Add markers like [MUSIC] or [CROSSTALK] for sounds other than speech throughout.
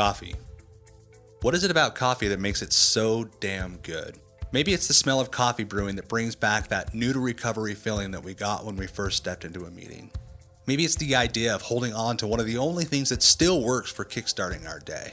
Coffee. What is it about coffee that makes it so damn good? Maybe it's the smell of coffee brewing that brings back that new to recovery feeling that we got when we first stepped into a meeting. Maybe it's the idea of holding on to one of the only things that still works for kickstarting our day.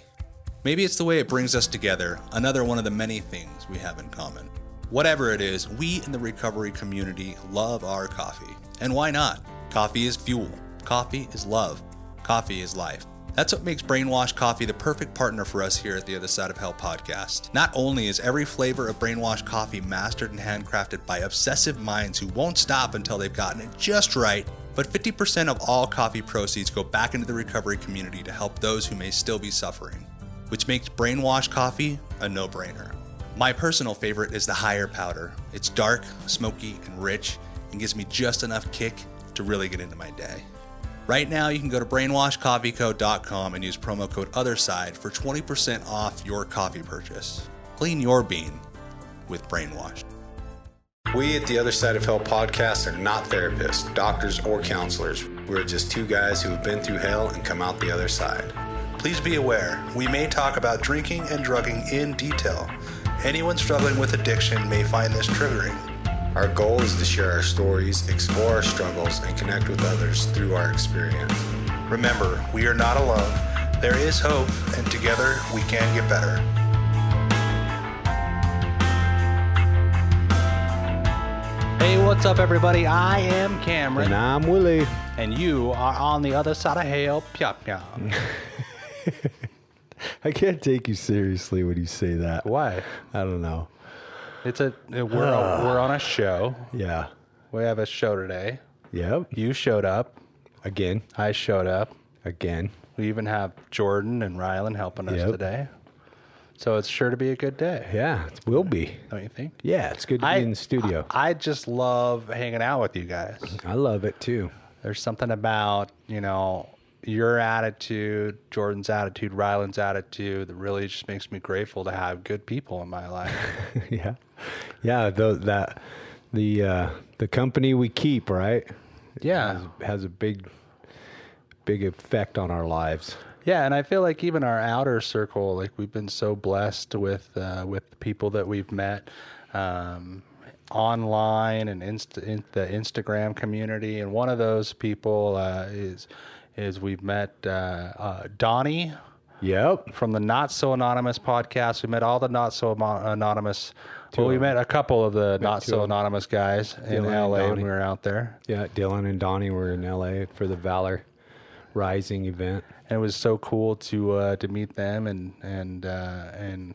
Maybe it's the way it brings us together, another one of the many things we have in common. Whatever it is, we in the recovery community love our coffee. And why not? Coffee is fuel. Coffee is love. Coffee is life. That's what makes Brainwash Coffee the perfect partner for us here at the Other Side of Hell podcast. Not only is every flavor of Brainwash Coffee mastered and handcrafted by obsessive minds who won't stop until they've gotten it just right, but 50% of all coffee proceeds go back into the recovery community to help those who may still be suffering, which makes Brainwash Coffee a no brainer. My personal favorite is the higher powder. It's dark, smoky, and rich, and gives me just enough kick to really get into my day. Right now, you can go to brainwashcoffeeco.com and use promo code OTHERSIDE for 20% off your coffee purchase. Clean your bean with Brainwash. We at the Other Side of Hell podcast are not therapists, doctors, or counselors. We're just two guys who have been through hell and come out the other side. Please be aware, we may talk about drinking and drugging in detail. Anyone struggling with addiction may find this triggering. Our goal is to share our stories, explore our struggles, and connect with others through our experience. Remember, we are not alone. There is hope, and together we can get better. Hey, what's up, everybody? I am Cameron, And I'm Willie. and you are on the other side of hell. Pya pya. [LAUGHS] I can't take you seriously when you say that. Why? I don't know. It's a we're [SIGHS] we're on a show. Yeah. We have a show today. Yep. You showed up. Again. I showed up. Again. We even have Jordan and Rylan helping us Yep. today. So it's sure to be a good day, Yeah, it will be. don't you think? Yeah, it's good to be in the studio. I, I just love hanging out with you guys. I love it too. There's something about, you know, your attitude, Jordan's attitude, Rylan's attitude that really just makes me grateful to have good people in my life. [LAUGHS] yeah. Yeah, the, that the uh the company we keep, right? yeah. Has a big big effect on our lives. Yeah, and I feel like even our outer circle, like we've been so blessed with uh, with the people that we've met um, online and inst- in the Instagram community. And one of those people uh, is is we've met uh, uh, Donny Yep. from the Not So Anonymous podcast. We met all the Not So Anonymous. well, we met a couple of the Not So. Anonymous guys in Dylan and LA when we were out there. Yeah, Dylan and Donny were in LA for the Valor Rising event. and it was so cool to uh, to meet them and and uh, and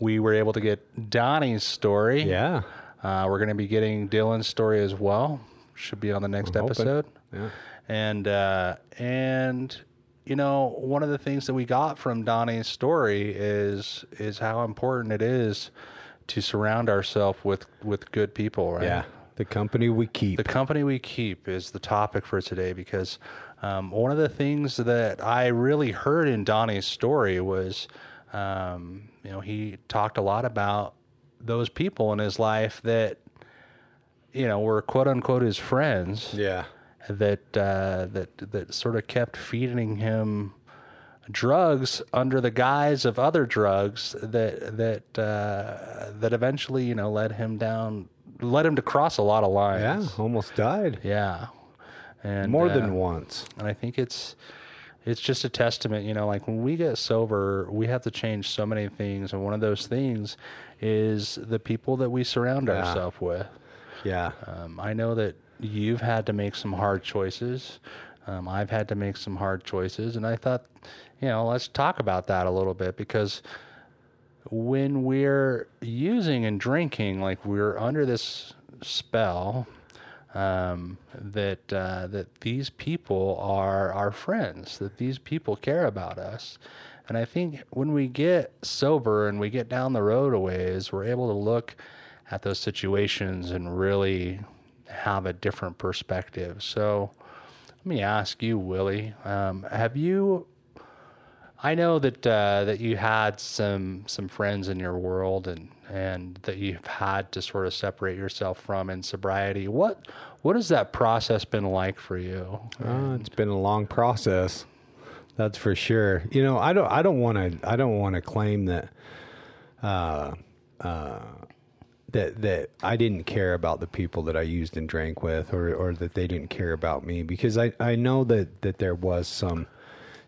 we were able to get Donny's story. Yeah. uh, we're going to be getting Dylan's story as well. Should be on the next We're hoping. episode. Yeah. And uh, and you know one of the things that we got from Donny's story is is how important it is to surround ourselves with with good people. Right. Yeah. The company we keep. The company we keep is the topic for today because um, one of the things that I really heard in Donny's story was, um, you know, he talked a lot about those people in his life that, you know, were quote unquote his friends yeah. That uh, that that sort of kept feeding him drugs under the guise of other drugs that that uh, that eventually you know led him down led him to cross a lot of lines. Yeah. Almost died. Yeah. And More uh, than once. and I think it's it's just a testament, you know, like when we get sober, we have to change so many things and one of those things is the people that we surround Yeah. ourselves with. Yeah. Um, I know that you've had to make some hard choices. Um, I've had to make some hard choices, and I thought, you know, let's talk about that a little bit because when we're using and drinking, like we're under this spell um, that uh, that these people are our friends, that these people care about us. And I think when we get sober and we get down the road a ways, we're able to look at those situations and really have a different perspective. So let me ask you, Willie, um, have you? I know that uh, that you had some some friends in your world and and that you've had to sort of separate yourself from in sobriety. What what has that process been like for you? Uh, it's been a long process. That's for sure. You know, I don't. I don't want to. I don't want to claim that. Uh, uh, that that I didn't care about the people that I used and drank with, or or that they didn't care about me, because I I know that that there was some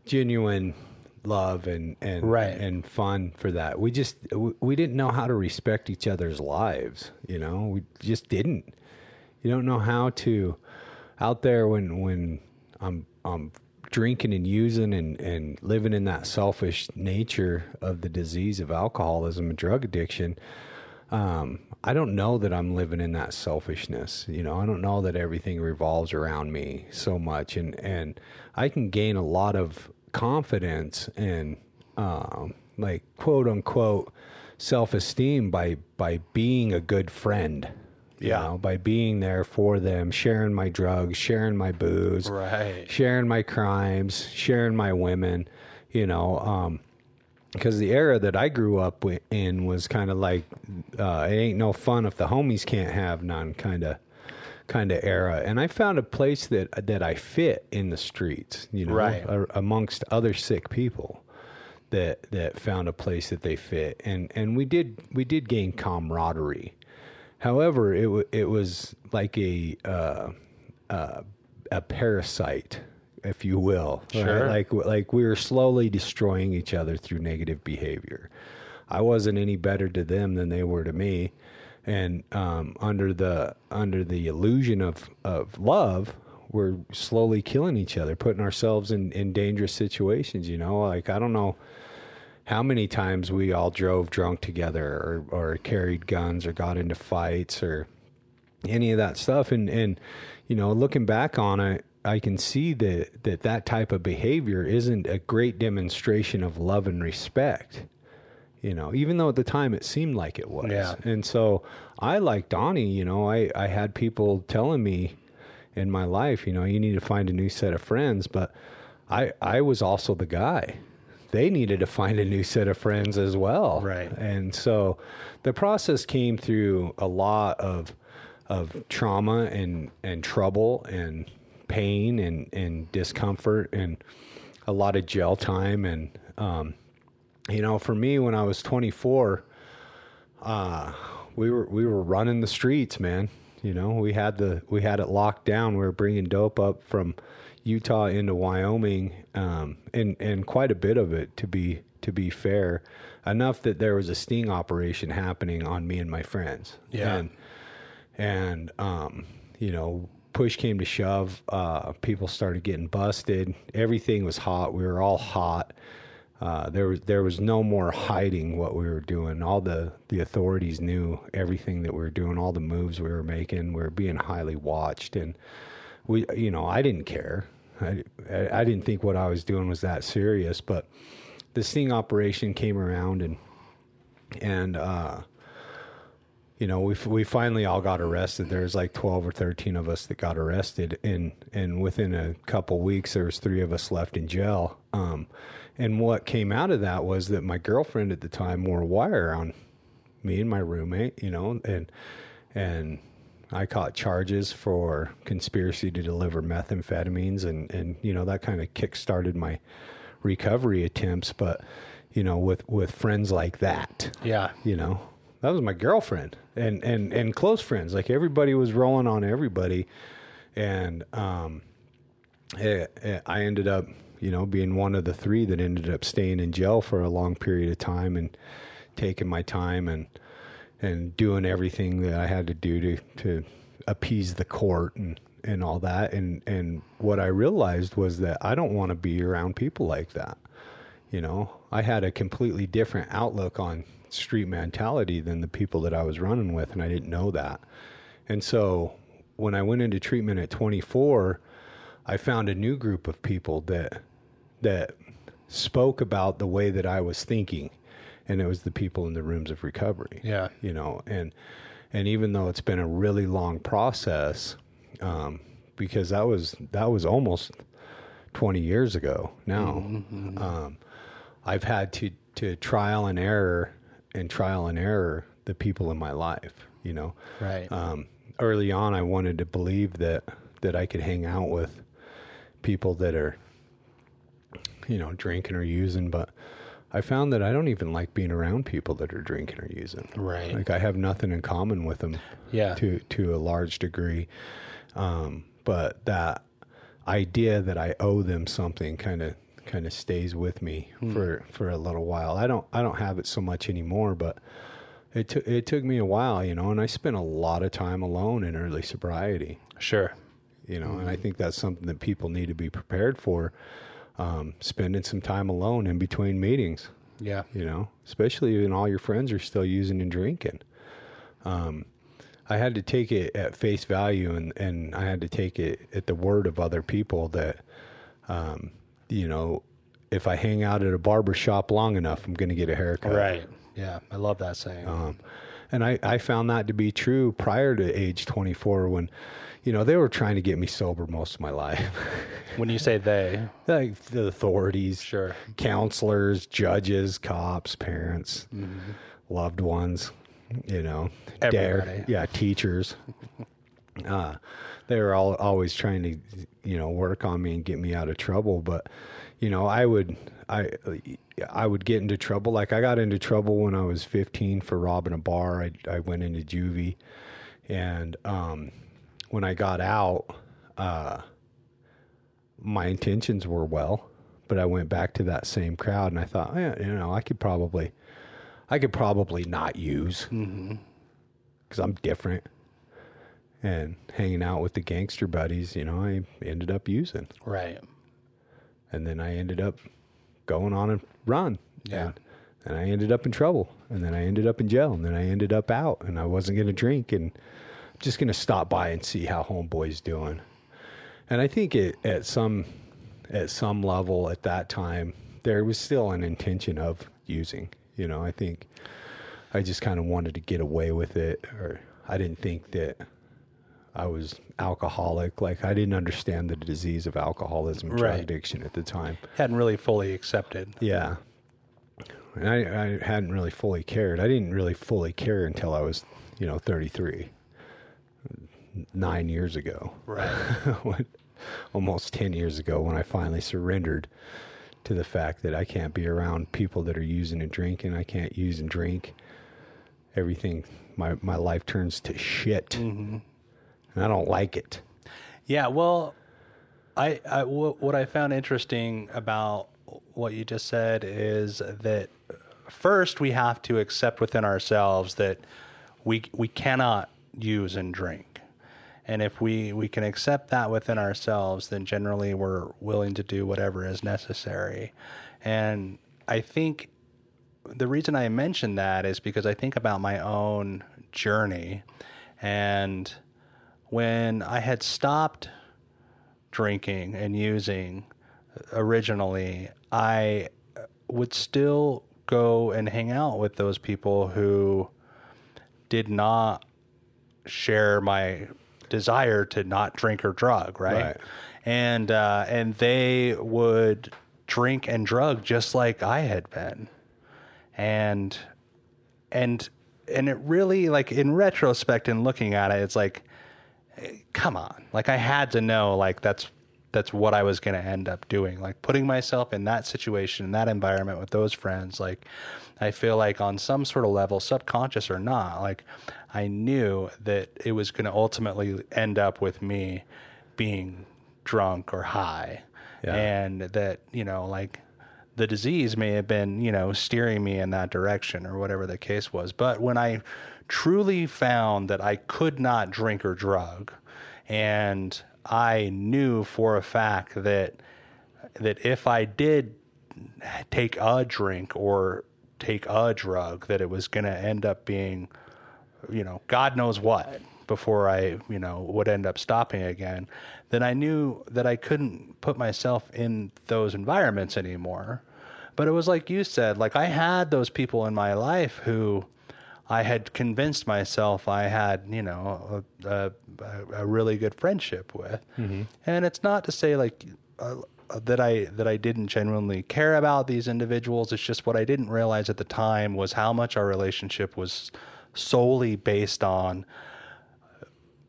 genuine love and and Right. and fun for that. We just we, we didn't know how to respect each other's lives. You know, we just didn't. You don't know how to out there when when I'm I'm drinking and using and and living in that selfish nature of the disease of alcoholism and drug addiction. Um, I don't know that I'm living in that selfishness. You know, I don't know that everything revolves around me so much, and and I can gain a lot of confidence and um, like quote unquote self esteem by by being a good friend. You Yeah. know, by being there for them, sharing my drugs, sharing my booze, Right. sharing my crimes, sharing my women, you know, um, because the era that I grew up in was kind of like uh, it ain't no fun if the homies can't have none kind of kind of era. And I found a place that that I fit in the streets you know Right. a- amongst other sick people that that found a place that they fit. And and we did we did gain camaraderie. However it wa it was like a uh, uh, a parasite if you will right? Like like we were slowly destroying each other through negative behavior. I wasn't any better to them than they were to me. And um, under the under the illusion of of love we're slowly killing each other putting ourselves in in dangerous situations you know? Like I don't know how many times we all drove drunk together or, or carried guns or got into fights or any of that stuff. And and you know looking back on it I can see that that that type of behavior isn't a great demonstration of love and respect you know even though at the time it seemed like it was Yeah. and so I like Donny you know I I had people telling me in my life you know you need to find a new set of friends but I I was also the guy they needed to find a new set of friends as well Right. and so the process came through a lot of of trauma and and trouble and pain and and discomfort and a lot of jail time. And um you know for me when I was 24 uh we were we were running the streets man. You know we had the we had it locked down. We were bringing dope up from Utah into Wyoming um and and quite a bit of it to be to be fair enough that there was a sting operation happening on me and my friends. Yeah. and and um, you know, push came to shove. Uh, people started getting busted. Everything was hot. We were all hot. Uh, there was there was no more hiding what we were doing. All the the authorities knew everything that we were doing. All the moves we were making. We were being highly watched, and we, you know, I didn't care. I, I didn't think what I was doing was that serious. But the sting operation came around, and and uh, you know, we we finally all got arrested. There was like twelve or thirteen of us that got arrested, and and within a couple weeks, there was three of us left in jail. Um, and what came out of that was that my girlfriend at the time wore a wire on me and my roommate, you know, and and I caught charges for conspiracy to deliver methamphetamines, and and you know that kind of kick started my recovery attempts. But you know, with with friends like that, Yeah. you know that was my girlfriend and and and close friends. Like everybody was rolling on everybody. And um eh, eh, i ended up you know being one of the three that ended up staying in jail for a long period of time and taking my time and and doing everything that i had to do to to appease the court and and all that. And and what i realized was that i don't want to be around people like that. You know, I had a completely different outlook on street mentality than the people that I was running with, and I didn't know that. And so when I went into treatment at 24, I found a new group of people that that spoke about the way that I was thinking, and it was the people in the rooms of recovery Yeah. you know and and even though it's been a really long process um, because that was that was almost 20 years ago now um, i've had to to trial and error and trial and error the people in my life you know Right. um, early on i wanted to believe that that i could hang out with people that are you know, drinking or using, but I found that I don't even like being around people that are drinking or using. Right. Like I have nothing in common with them. Yeah. To to a large degree, um, but that idea that I owe them something kind of kind of stays with me for for a little while. I don't I don't have it so much anymore, but it took it took me a while, you know, and I spent a lot of time alone in early sobriety Sure. you know and i think that's something that people need to be prepared for um, spending some time alone in between meetings Yeah. you know especially when all your friends are still using and drinking um, i had to take it at face value and, and i had to take it at the word of other people that um, you know if i hang out at a barber shop long enough i'm going to get a haircut Right. Yeah. I love that saying. um, and I, I found that to be true prior to age 24 when, you know, they were trying to get me sober most of my life. [LAUGHS] when you say they, like the authorities, Sure. counselors, judges, cops, parents, loved ones, you know, dare- yeah, teachers. [LAUGHS] Uh, they were all always trying to, you know, work on me and get me out of trouble. But, you know, I would, I, I would get into trouble. Like I got into trouble when I was 15 for robbing a bar. I, I went into juvie, and um, when I got out, uh, my intentions were well, but I went back to that same crowd and I thought, yeah, you know, I could probably, I could probably not use because I'm different. And hanging out with the gangster buddies, you know, I ended up using, right. and then I ended up going on a run. Yeah. And, and I ended up in trouble, and then I ended up in jail, and then I ended up out, and I wasn't going to drink, and I'm just going to stop by and see how homeboy's doing. And I think it, at some at some level at that time there was still an intention of using. You know, I think I just kind of wanted to get away with it, or I didn't think that I was alcoholic. Like I didn't understand the disease of alcoholism and drug Right. addiction at the time. Hadn't really fully accepted. Yeah. And I, I hadn't really fully cared. I didn't really fully care until I was, you know, 33, nine years ago. Right. [LAUGHS] Almost 10 years ago when I finally surrendered to the fact that I can't be around people that are using and drinking. I can't use and drink. Everything, my, my life turns to shit. Mm-hmm. And I don't like it. Yeah, well, I, I what I found interesting about what you just said is that first we have to accept within ourselves that we we cannot use and drink. And if we, we can accept that within ourselves, then generally we're willing to do whatever is necessary. And I think the reason I mention that is because I think about my own journey. And when I had stopped drinking and using originally, I would still go and hang out with those people who did not share my desire to not drink or drug, right? Right. And uh, and they would drink and drug just like I had been, and and and it really like in retrospect and looking at it, it's like, come on, like I had to know like that's that's what I was going to end up doing, like putting myself in that situation, in that environment with those friends, like. I feel like on some sort of level, subconscious or not, like I knew that it was going to ultimately end up with me being drunk or high. Yeah. And that, you know, like the disease may have been, you know, steering me in that direction or whatever the case was. But when I truly found that I could not drink or drug, and I knew for a fact that that if I did take a drink or take a drug, that it was going to end up being, you know, God knows what before I, you know, would end up stopping again, then I knew that I couldn't put myself in those environments anymore. But it was like you said, like I had those people in my life who I had convinced myself I had, you know, a, a, a really good friendship with. And it's not to say like uh, that I that I didn't genuinely care about these individuals. It's just what I didn't realize at the time was how much our relationship was solely based on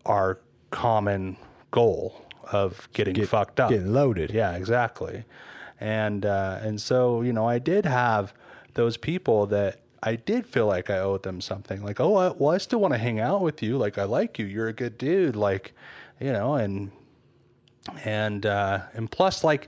our common goal of getting fucked up. Getting loaded. Yeah, exactly. and uh, and so you know I did have those people that I did feel like I owed them something. Like, oh, I, well, I still want to hang out with you. Like, I like you. You're a good dude. Like, you know, and and uh, and plus, like,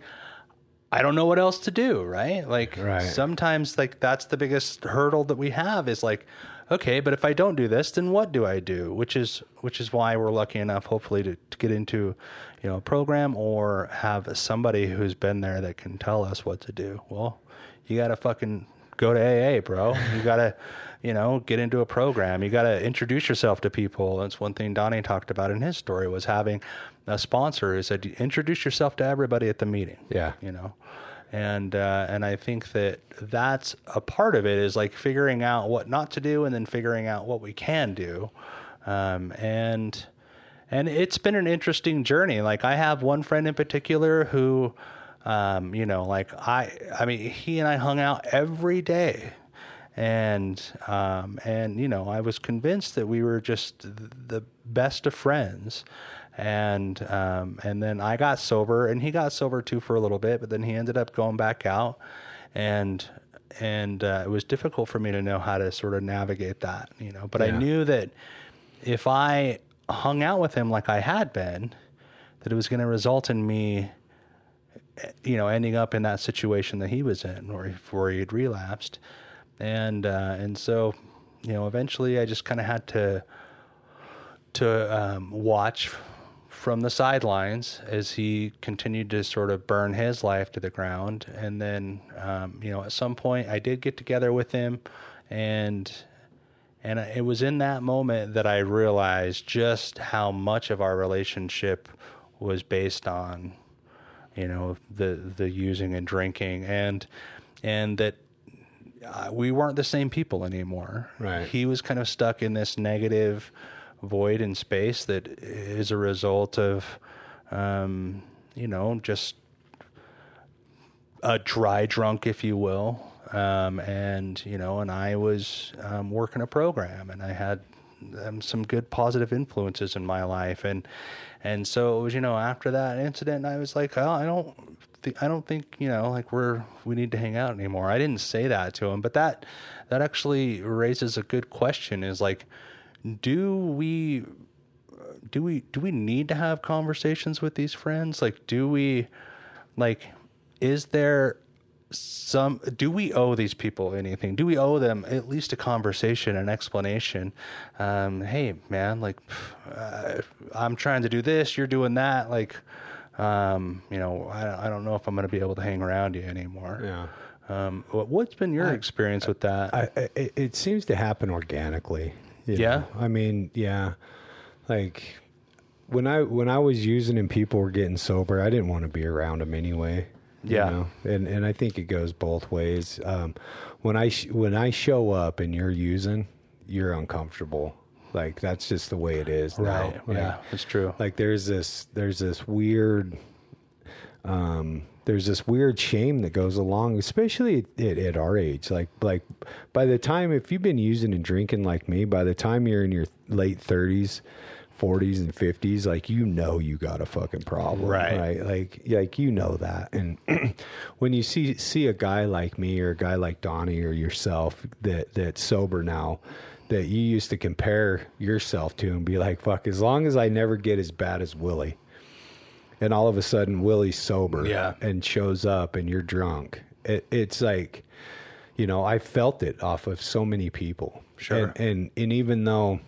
I don't know what else to do. Right? Like, Right. sometimes, like, that's the biggest hurdle that we have is like, okay, but if I don't do this, then what do I do? Which is which is why we're lucky enough, hopefully, to, to get into you know a program or have somebody who's been there that can tell us what to do. Well, you got to fucking go to AA, bro. You got to, you know, get into a program. You got to introduce yourself to people. That's one thing Donny talked about in his story was having a sponsor who said, introduce yourself to everybody at the meeting. Yeah. You know, and, uh, and I think that that's a part of it is like figuring out what not to do and then figuring out what we can do. Um, and, and it's been an interesting journey. Like I have one friend in particular who, um, you know, like I, I mean, he and I hung out every day, and um, and you know, I was convinced that we were just the best of friends, and um, and then I got sober, and he got sober too for a little bit, but then he ended up going back out, and and uh, it was difficult for me to know how to sort of navigate that, you know. But I knew that if I hung out with him like I had been, that it was going to result in me, you know, ending up in that situation that he was in, or before he had relapsed, and uh, and so, you know, eventually I just kind of had to to um, watch from the sidelines as he continued to sort of burn his life to the ground. And then, um, you know, at some point I did get together with him and, and it was in that moment that I realized just how much of our relationship was based on, you know, the, the using and drinking and, and that uh, we weren't the same people anymore. Right. He was kind of stuck in this negative void in space that is a result of, um, you know, just a dry drunk, if you will. Um, and, you know, and I was um, working a program and I had um, some good positive influences in my life. And, and so it was, you know, after that incident, I was like, oh, I don't, think I don't think you know like we're we need to hang out anymore. I didn't say that to him, but that that actually raises a good question. Is like, do we do we do we need to have conversations with these friends? Like, do we like is there some do we owe these people anything do we owe them at least a conversation an explanation um, hey man like uh, i'm trying to do this you're doing that like um, you know I, I don't know if i'm going to be able to hang around you anymore Yeah. um, what, what's been your experience with that I, I, it- it seems to happen organically. Yeah? know? I mean, yeah. Like when I when I was using and people were getting sober, I didn't want to be around them anyway. You Yeah. know? And and I think it goes both ways. Um, when I sh- when I show up and you're using, you're uncomfortable. Like that's just the way it is now. right Like, yeah it's true like there's this there's this weird um there's this weird shame that goes along especially at, at our age like like by the time if you've been using and drinking like me by the time you're in your late 30s 40s and 50s like you know you got a fucking problem Right. right like like you know that and [CLEARS THROAT] when you see see a guy like me or a guy like Donny or yourself that that's sober now that you used to compare yourself to and be like fuck as long as I never get as bad as Willie and all of a sudden Willie's sober Yeah. and shows up and you're drunk it, it's like you know I felt it off of so many people Sure. and and, and even though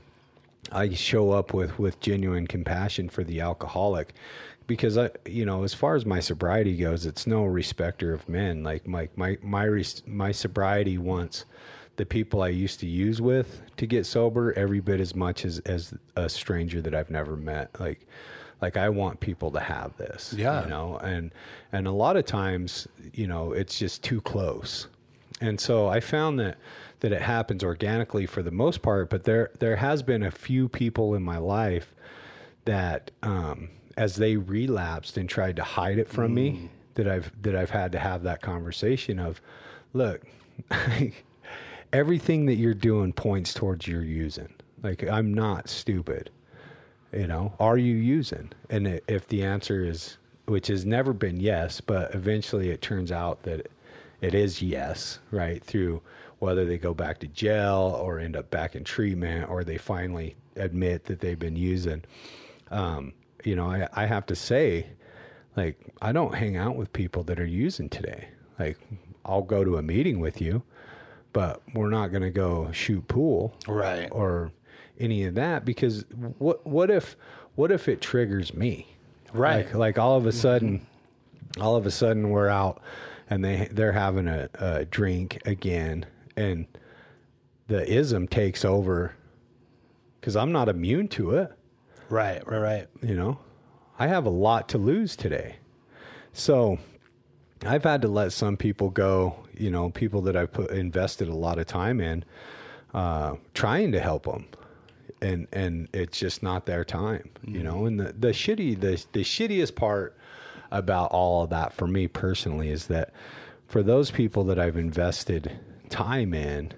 I show up with with genuine compassion for the alcoholic because I you know as far as my sobriety goes it's no respecter of men. Like my my my res- my sobriety wants the people I used to use with to get sober every bit as much as as a stranger that I've never met. Like like I want people to have this Yeah. you know? And and a lot of times you know it's just too close. And so I found that that it happens organically for the most part, but there there has been a few people in my life that um, as they relapsed and tried to hide it from me, that I've that I've had to have that conversation of, look, [LAUGHS] everything that you're doing points towards your using. Like I'm not stupid. You know, are you using? And if the answer is which has never been yes, but eventually it turns out that it is yes, right? Through whether they go back to jail or end up back in treatment or they finally admit that they've been using. Um, you know, I, I have to say, like, I don't hang out with people that are using today. Like, I'll go to a meeting with you, but we're not going to go shoot pool, Right. Or any of that because what what if what if it triggers me, Right. Like, like all of a sudden, all of a sudden we're out and they they're having a, a drink again and the ism takes over because I'm not immune to it Right. Right. Right. you know i have a lot to lose today so i've had to let some people go you know people that i put invested a lot of time in uh, trying to help them and and it's just not their time you know and the, the shitty the, the shittiest part about all of that for me personally is that for those people that i've invested time in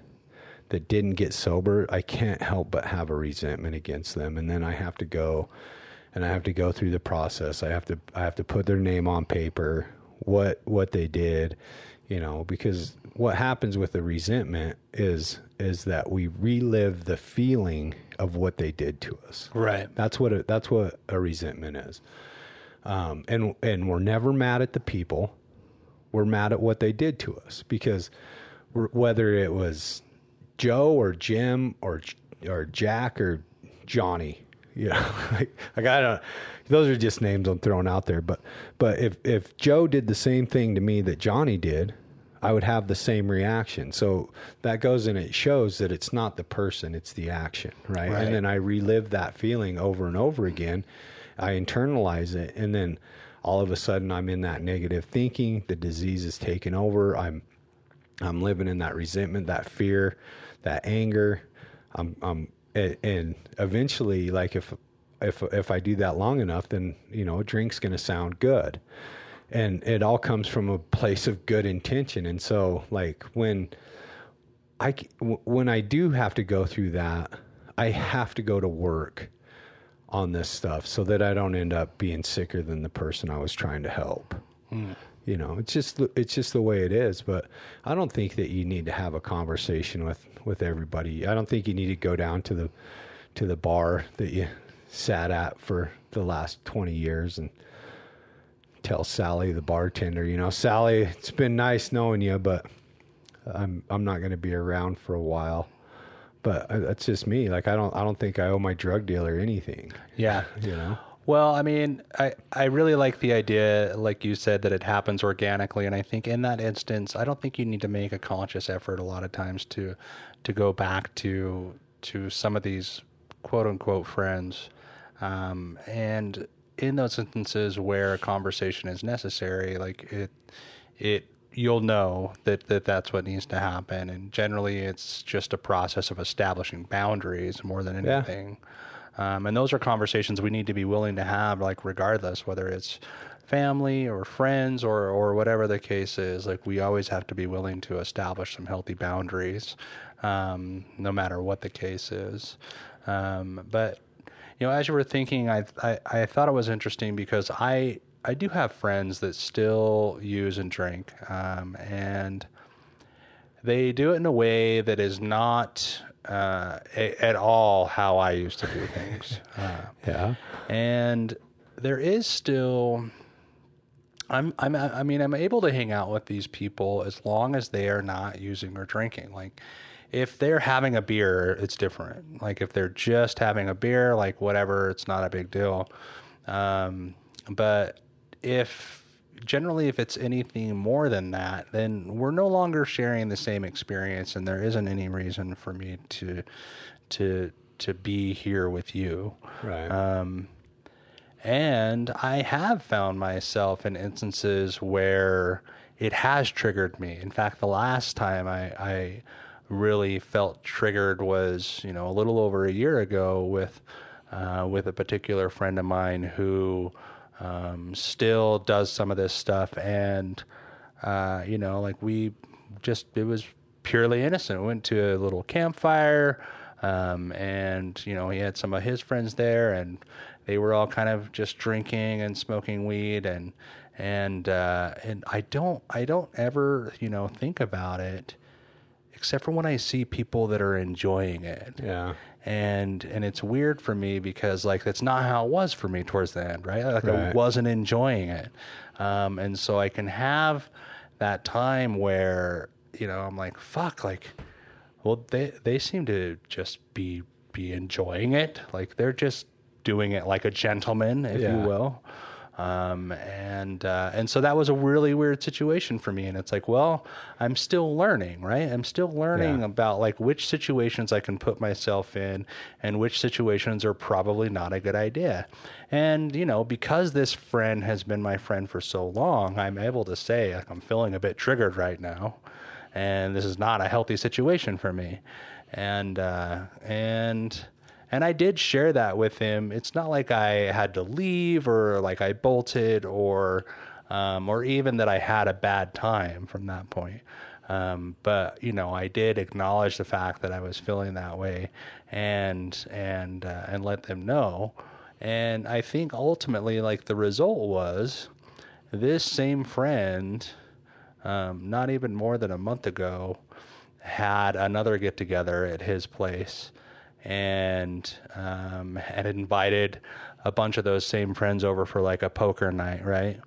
that didn't get sober, I can't help but have a resentment against them. And then I have to go and I have to go through the process. I have to I have to put their name on paper, what what they did, you know, because what happens with the resentment is is that we relive the feeling of what they did to us. Right. That's what a, that's what a resentment is. Um, and and we're never mad at the people. We're mad at what they did to us because whether it was Joe or Jim or or Jack or Johnny, you know, [LAUGHS] like, like I don't. Those are just names I'm throwing out there. But but if if Joe did the same thing to me that Johnny did, I would have the same reaction. So that goes and it shows that it's not the person, it's the action, right? Right. And then I relive that feeling over and over again. I internalize it, and then all of a sudden I'm in that negative thinking. The disease is taking over. I'm I'm living in that resentment, that fear, that anger. I'm, I'm, and- and eventually, like if, if, if I do that long enough, then you know, a drink's going to sound good, and it all comes from a place of good intention. And so, like when I, when I do have to go through that, I have to go to work on this stuff so that I don't end up being sicker than the person I was trying to help. Hmm. You know, it's just the- it's just the way it is. But I don't think that you need to have a conversation with with everybody. I don't think you need to go down to the to the bar that you sat at for the last twenty years and tell Sally the bartender, you know, Sally, it's been nice knowing you, but I'm I'm not going to be around for a while. But uh, that's just me. Like I don't I don't think I owe my drug dealer anything. Yeah. You know. Well, I mean, I, I really like the idea, like you said, that it happens organically, and I think in that instance, I don't think you need to make a conscious effort a lot of times to to go back to to some of these quote unquote friends, um, and in those instances where a conversation is necessary, like it it you'll know that, that that's what needs to happen, and generally, it's just a process of establishing boundaries more than Yeah. Um, and those are conversations we need to be willing to have, like regardless whether it's family or friends or or whatever the case is. Like we always have to be willing to establish some healthy boundaries, um, no matter what the case is. Um, but you know, as you were thinking, I, I I thought it was interesting because I I do have friends that still use and drink, um, and they do it in a way that is not uh, a, at all how I used to do things. [LAUGHS] Uh, Yeah. and there is still I'm I'm I mean I'm able to hang out with these people as long as they are not using or drinking. Like if they're having a beer, it's different. Like if they're just having a beer, like whatever, it's not a big deal. Um, but if generally if it's anything more than that, then we're no longer sharing the same experience, and there isn't any reason for me to to to be here with you. Right. Um, and I have found myself in instances where it has triggered me. In fact, the last time I, I really felt triggered was, you know, a little over a year ago with uh, with a particular friend of mine who um, still does some of this stuff, and uh, you know, like we just it was purely innocent. We went to a little campfire. Um, and you know, he had some of his friends there, and they were all kind of just drinking and smoking weed, and and uh, and I don't I don't ever you know think about it, except for when I see people that are enjoying it Yeah. And and it's weird for me because like that's not how it was for me towards the end right? Like i wasn't enjoying it. Um, and so i can have that time where you know i'm like fuck like well they they seem to just be be enjoying it. Like they're just doing it like a gentleman if you will um, and uh, and so that was a really weird situation for me and it's like well i'm still learning right i'm still learning Yeah. about like which situations I can put myself in and which situations are probably not a good idea. And you know, because this friend has been my friend for so long, I'm able to say like I'm feeling a bit triggered right now and this is not a healthy situation for me. And uh and and I did share that with him. It's not like I had to leave or like I bolted or um, or even that I had a bad time from that point. Um, but you know, I did acknowledge the fact that I was feeling that way, and and uh, and let them know. And I think ultimately, like the result was, this same friend, um, not even more than a month ago, had another get together at his place, and um, had invited a bunch of those same friends over for like a poker night, right?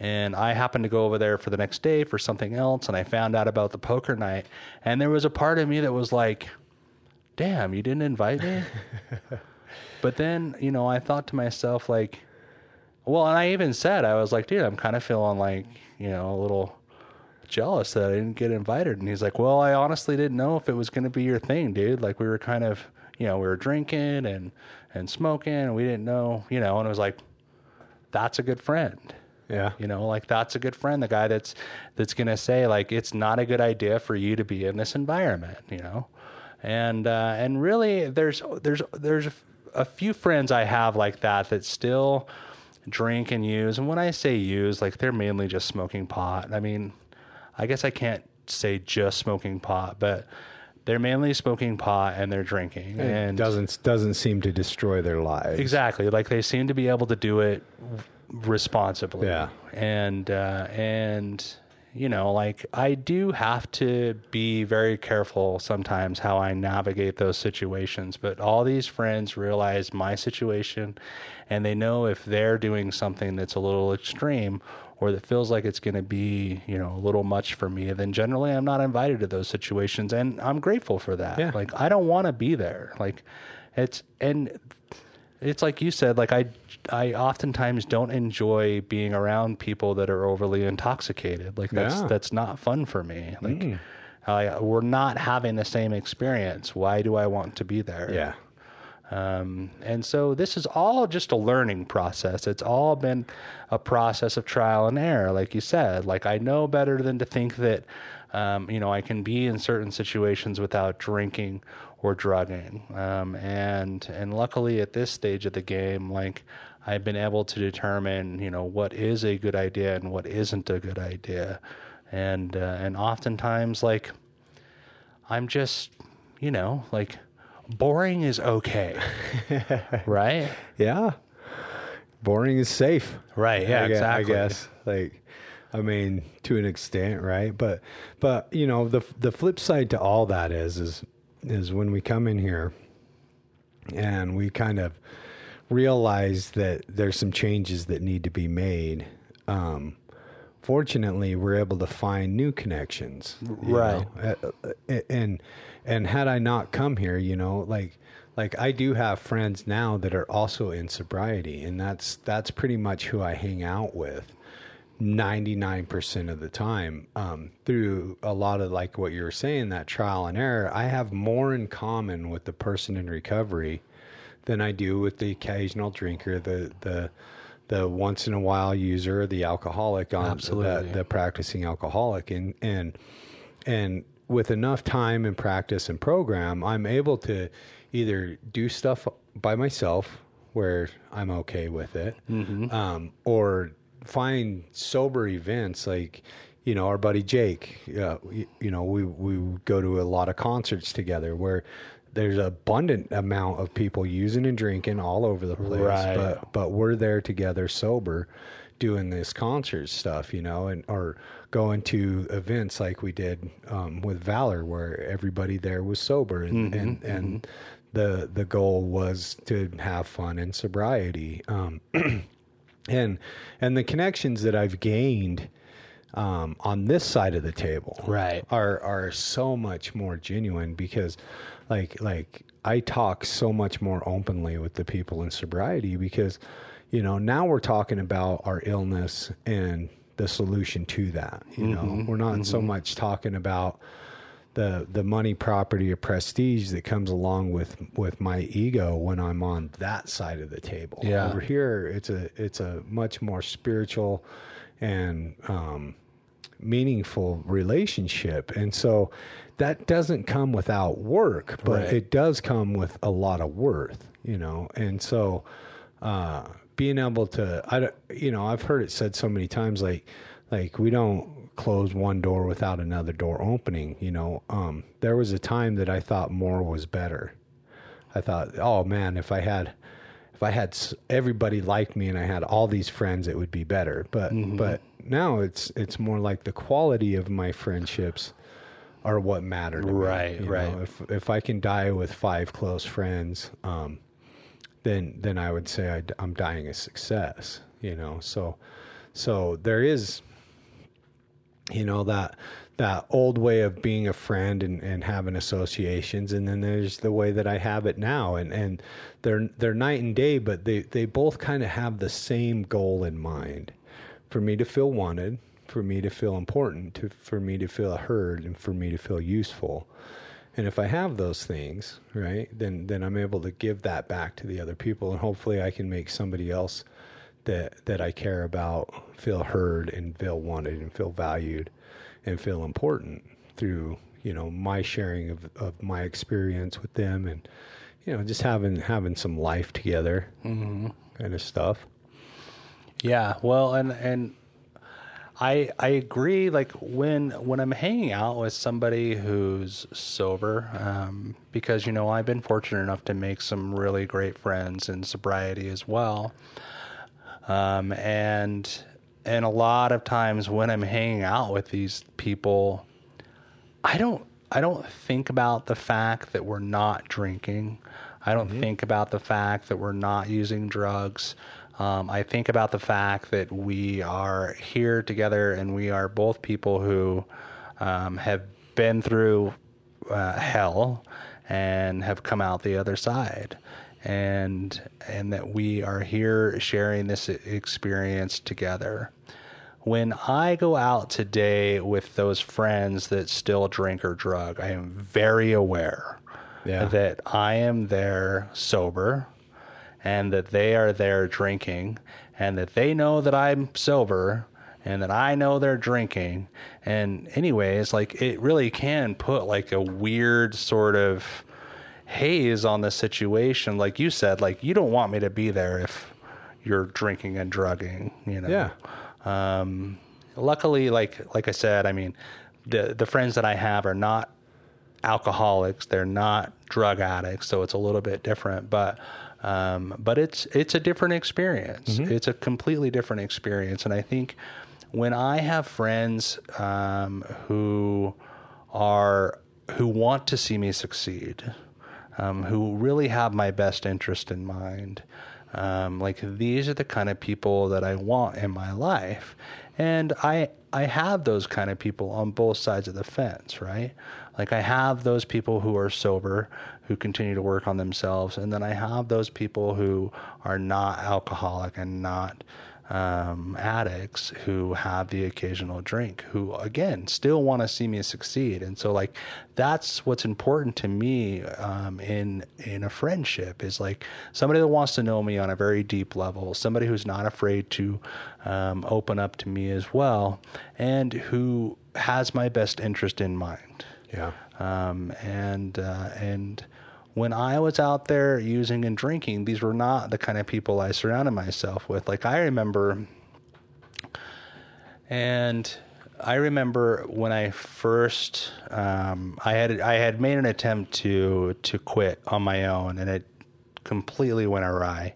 And I happened to go over there for the next day for something else, and I found out about the poker night, and there was a part of me that was like, "Damn, you didn't invite me." [LAUGHS] but then, you know, I thought to myself like, well, and I even said I was like, "Dude, I'm kind of feeling like, you know, a little." jealous that I didn't get invited. And he's like, Well, I honestly didn't know if it was going to be your thing, dude. Like, we were kind of, you know, we were drinking and, and smoking, and we didn't know, you know, and it was like, That's a good friend. Yeah. You know, like that's a good friend, the guy that's that's gonna say like it's not a good idea for you to be in this environment, you know, and uh, and really there's there's there's a, a few friends I have like that that still drink and use, and when I say use, like they're mainly just smoking pot. I mean, I guess I can't say just smoking pot, but they're mainly smoking pot and they're drinking, It and doesn't doesn't seem to destroy their lives. Exactly. Like they seem to be able to do it responsibly. Yeah. And uh, and you know, like I do have to be very careful sometimes how I navigate those situations. But all these friends realize my situation, and they know if they're doing something that's a little extreme or that feels like it's going to be, you know, a little much for me, then generally I'm not invited to those situations, and I'm grateful for that. Yeah. Like I don't want to be there. Like it's and it's like you said like i i oftentimes don't enjoy being around people that are overly intoxicated like that's Yeah. that's not fun for me like mm. I, we're not having the same experience why do i want to be there Yeah. Um, and so this is all just a learning process. It's all been a process of trial and error, like you said. Like I know better than to think that, um, you know, I can be in certain situations without drinking or drugging. Um, and and luckily at this stage of the game, like I've been able to determine, you know, what is a good idea and what isn't a good idea. And uh, and oftentimes, like I'm just, you know, like boring is okay. [LAUGHS] right? Yeah. Boring is safe. Right. Yeah, I exactly. I guess. Like I mean, to an extent, right? But but you know, the the flip side to all that is is is when we come in here and we kind of realize that there's some changes that need to be made. Um fortunately we're able to find new connections Right. know? Uh, uh, and and had i not come here you know like like i do have friends now that are also in sobriety and that's that's pretty much who i hang out with 99% of the time um, through a lot of like what you were saying that trial and error i have more in common with the person in recovery than I do with the occasional drinker, the the the once in a while user, the alcoholic on Absolutely. the, the practicing alcoholic, and and and with enough time and practice and program, I'm able to either do stuff by myself where I'm okay with it, um, or find sober events like you know our buddy Jake. Uh, you, you know we we go to a lot of concerts together where there's abundant amount of people using and drinking all over the place, Right. but but we're there together sober, doing this concert stuff, you know, and or going to events like we did um, with Valor, where everybody there was sober, and and, and the the goal was to have fun and sobriety. Um, [CLEARS THROAT] and and the connections that I've gained um, on this side of the table Right. are are so much more genuine because like like I talk so much more openly with the people in sobriety because you know now we're talking about our illness and the solution to that you know? We're not so much talking about the the money property or prestige that comes along with with my ego when I'm on that side of the table. Yeah. over here it's a it's a much more spiritual and um meaningful relationship. And so that doesn't come without work, but Right. it does come with a lot of worth, you know? And so, uh, being able to, I don't, you know, I've heard it said so many times, like, like we don't close one door without another door opening, you know? Um, there was a time that I thought more was better. I thought, oh man, if I had, if I had everybody like me and I had all these friends, it would be better. But but now it's it's more like the quality of my friendships are what matter. To me, Right, know? right. If if I can die with five close friends, um, then then I would say I, am dying a success. You know, so so there is you know that that old way of being a friend and, and having associations and then there's the way that I have it now and and they're they're night and day but they they both kind of have the same goal in mind for me to feel wanted for me to feel important to for me to feel heard and for me to feel useful. And if I have those things right then then I'm able to give that back to the other people and hopefully I can make somebody else that that I care about feel heard and feel wanted and feel valued and feel important through you know my sharing of, of my experience with them and you know just having having some life together mm-hmm. kind of stuff Yeah, well, and and I I agree. Like when when I'm hanging out with somebody who's sober, um, because you know I've been fortunate enough to make some really great friends in sobriety as well, um, and and a lot of times when I'm hanging out with these people, I don't I don't think about the fact that we're not drinking. I don't think about the fact that we're not using drugs. Um, I think about the fact that we are here together and we are both people who um, have been through uh, hell and have come out the other side, and and that we are here sharing this experience together. When I go out today with those friends that still drink or drug, I am very aware Yeah. that I am there sober and that they are there drinking and that they know that I'm sober and that I know they're drinking. And, anyways, like it really can put like a weird sort of haze on the situation. Like you said, like you don't want me to be there if you're drinking and drugging, you know? Yeah. Um, luckily, like like I said, I mean, the the friends that I have are not alcoholics. They're not drug addicts, so it's a little bit different. But um, but it's it's a different experience. It's a completely different experience, and I think when I have friends um, who are who want to see me succeed, um, who really have my best interest in mind. Um, like these are the kind of people that I want in my life, and I I have those kind of people on both sides of the fence, right? Like I have those people who are sober, who continue to work on themselves, and then I have those people who are not alcoholic and not um, addicts who have the occasional drink, who again still want to see me succeed, and so like that's what's important to me um, in in a friendship is like somebody that wants to know me on a very deep level, somebody who's not afraid to um, open up to me as well, and who has my best interest in mind. yeah. Um, and uh, and when I was out there using and drinking, these were not the kind of people I surrounded myself with. Like I remember, and I remember when I first um, I had I had made an attempt to to quit on my own, and it completely went awry.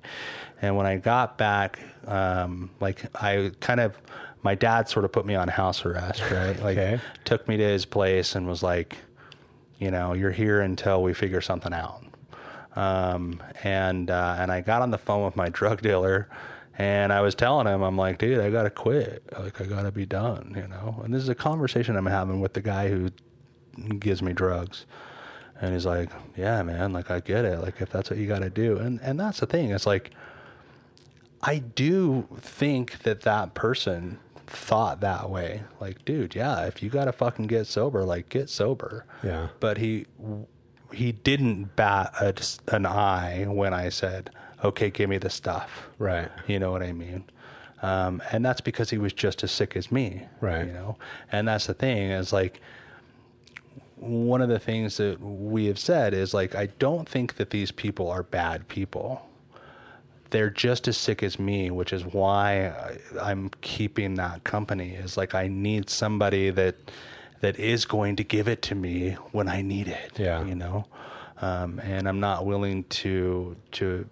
And when I got back, um, like I kind of my dad sort of put me on house arrest, right? Like Okay. took me to his place and was like, you know, you're here until we figure something out. Um, and uh, and I got on the phone with my drug dealer, and I was telling him, I'm like, dude, I gotta quit. Like, I gotta be done. You know. And this is a conversation I'm having with the guy who gives me drugs. And he's like, yeah, man. Like, I get it. Like, if that's what you gotta do, and and that's the thing. It's like, I do think that that person thought that way. Like, dude, yeah, if you gotta fucking get sober, like, get sober Yeah. but he he didn't bat a, an eye when I said, "Okay, give me the stuff." Right. You know what I mean? Um, and that's because he was just as sick as me. Right. You know, and that's the thing is like one of the things that we have said is like I don't think that these people are bad people. They're just as sick as me, which is why I, I'm keeping that company. Is like I need somebody that that is going to give it to me when I need it. Yeah. you know, um, and I'm not willing to to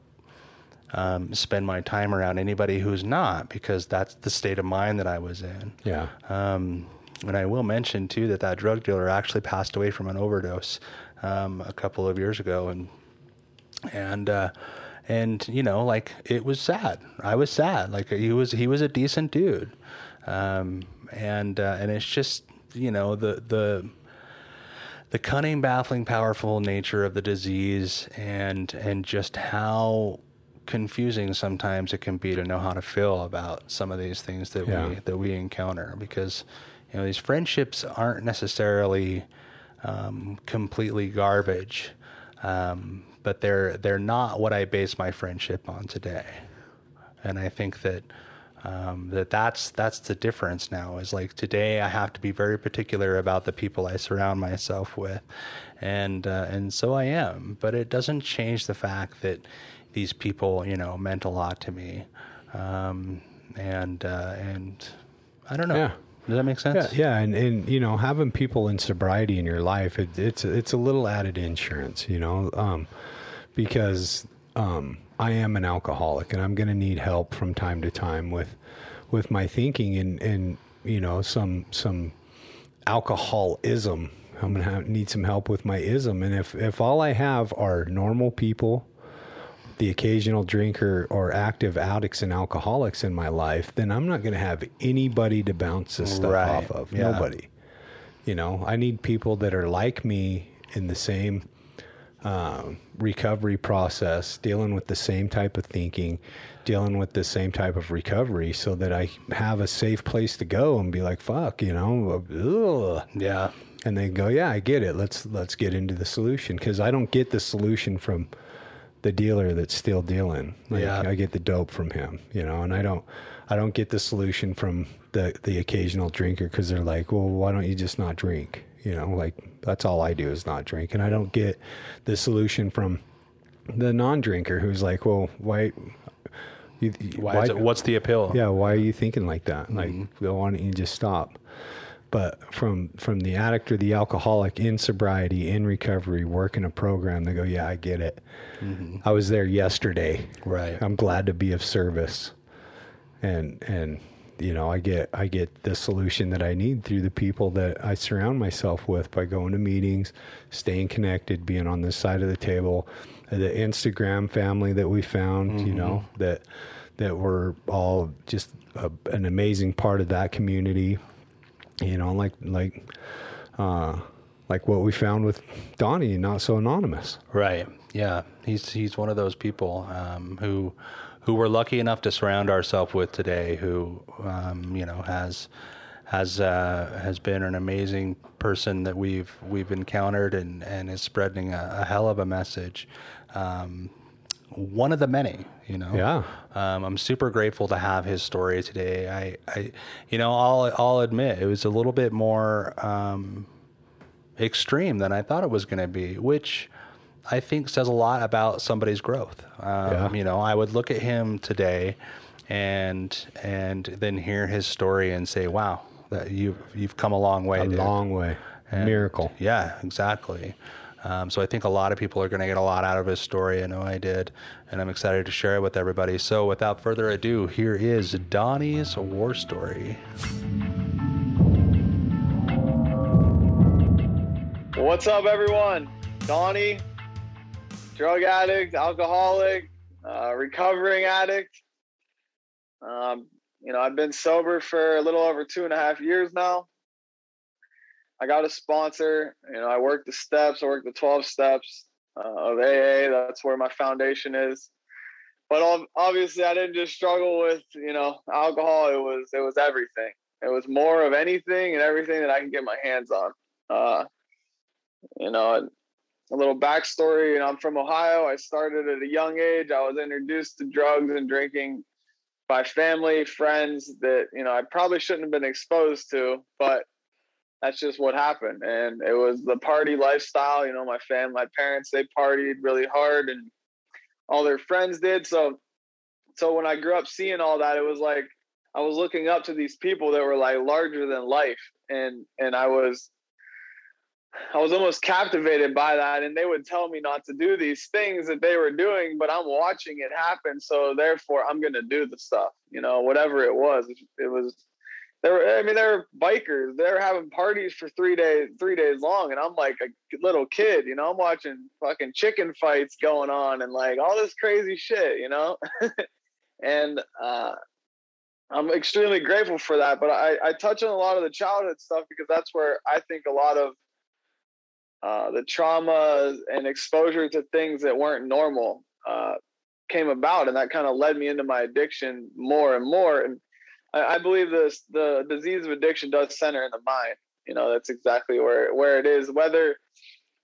um, spend my time around anybody who's not because that's the state of mind that I was in. Yeah. Um, and I will mention too that that drug dealer actually passed away from an overdose um, a couple of years ago, and and uh, and you know, like it was sad. I was sad. Like he was he was a decent dude, um, and uh, and it's just you know the the the cunning, baffling, powerful nature of the disease, and and just how confusing sometimes it can be to know how to feel about some of these things that Yeah. we that we encounter because you know these friendships aren't necessarily um, completely garbage, um, but they're they're not what I base my friendship on today, and I think that. Um, that that's that's the difference now is like today I have to be very particular about the people I surround myself with, and uh, and so I am. But it doesn't change the fact that these people you know meant a lot to me, um, and uh, and I don't know. Yeah. Does that make sense? Yeah, yeah, and, and you know, having people in sobriety in your life, it, it's it's a little added insurance, you know, um, because um, I am an alcoholic and I'm going to need help from time to time with with my thinking and and you know some some alcoholism. I'm going to need some help with my ism, and if if all I have are normal people the occasional drinker or active addicts and alcoholics in my life, then I'm not going to have anybody to bounce this stuff Right. off of. Yeah. Nobody. You know, I need people that are like me in the same um, recovery process, dealing with the same type of thinking, dealing with the same type of recovery, so that I have a safe place to go and be like, "Fuck," you know, ugh. Yeah. and they go, "Yeah, I get it. Let's let's get into the solution." Because I don't get the solution from the dealer that's still dealing. Like, Yeah. I get the dope from him, you know, and I don't I don't get the solution from the the occasional drinker because they're like, "Well, why don't you just not drink?" You know, like that's all I do is not drink, and I don't get the solution from the non-drinker who's like, "Well, why?" You, Why, is it, what's the appeal? yeah, why are you thinking like that? Like, Mm-hmm. why don't you just stop? But from from the addict or the alcoholic in sobriety, in recovery, working a program, they go, yeah, I get it. I was there yesterday. Mm-hmm. Right. I'm glad to be of service, and and you know, I get I get the solution that I need through the people that I surround myself with by going to meetings, staying connected, being on this side of the table, the Instagram family that we found, you know, that that were all just a, an amazing part of that community. You know, like like uh, like what we found with Donny, not so anonymous. Right. Yeah. He's he's one of those people um, who who we're lucky enough to surround ourselves with today. Who um, you know has has uh, has been an amazing person that we've we've encountered and and is spreading a, a hell of a message. Um, one of the many, you know. Yeah. Um, I'm super grateful to have his story today. I, I, you know, I'll I'll admit it was a little bit more um, extreme than I thought it was going to be, which I think says a lot about somebody's growth. Um, Yeah. You know, I would look at him today and and then hear his story and say, "Wow, that you've you've come a long way. A dude. long way. And- Miracle. Yeah, exactly. Um, so I think a lot of people are going to get a lot out of his story. I know I did, and I'm excited to share it with everybody. So without further ado, here is Donny's war story. What's up, everyone? Donny, drug addict, alcoholic, uh, recovering addict. Um, you know, I've been sober for a little over two and a half years now. I got a sponsor. You know, I worked the steps. I worked the 12 steps uh, of AA. That's where my foundation is. But obviously, I didn't just struggle with you know alcohol. It was it was everything. It was more of anything and everything that I can get my hands on. Uh, you know, a little backstory. You know, I'm from Ohio. I started at a young age. I was introduced to drugs and drinking by family, friends that you know I probably shouldn't have been exposed to, but that's just what happened. And it was the party lifestyle. You know, my fam, my parents, they partied really hard, and all their friends did. So, so when I grew up seeing all that, it was like I was looking up to these people that were like larger than life, and and I was I was almost captivated by that. And they would tell me not to do these things that they were doing, but I'm watching it happen. So therefore, I'm going to do the stuff, you know, whatever it was. It was, they were, I mean, they were bikers. They were having parties for three days, three days long. And I'm like a little kid, you know, I'm watching fucking chicken fights going on and like all this crazy shit, you know? [LAUGHS] and, uh, I'm extremely grateful for that, but I, I touch on a lot of the childhood stuff because that's where I think a lot of uh, the trauma and exposure to things that weren't normal uh, came about, and that kind of led me into my addiction more and more. And I, I believe this the disease of addiction does center in the mind. You know, that's exactly where where it is. Whether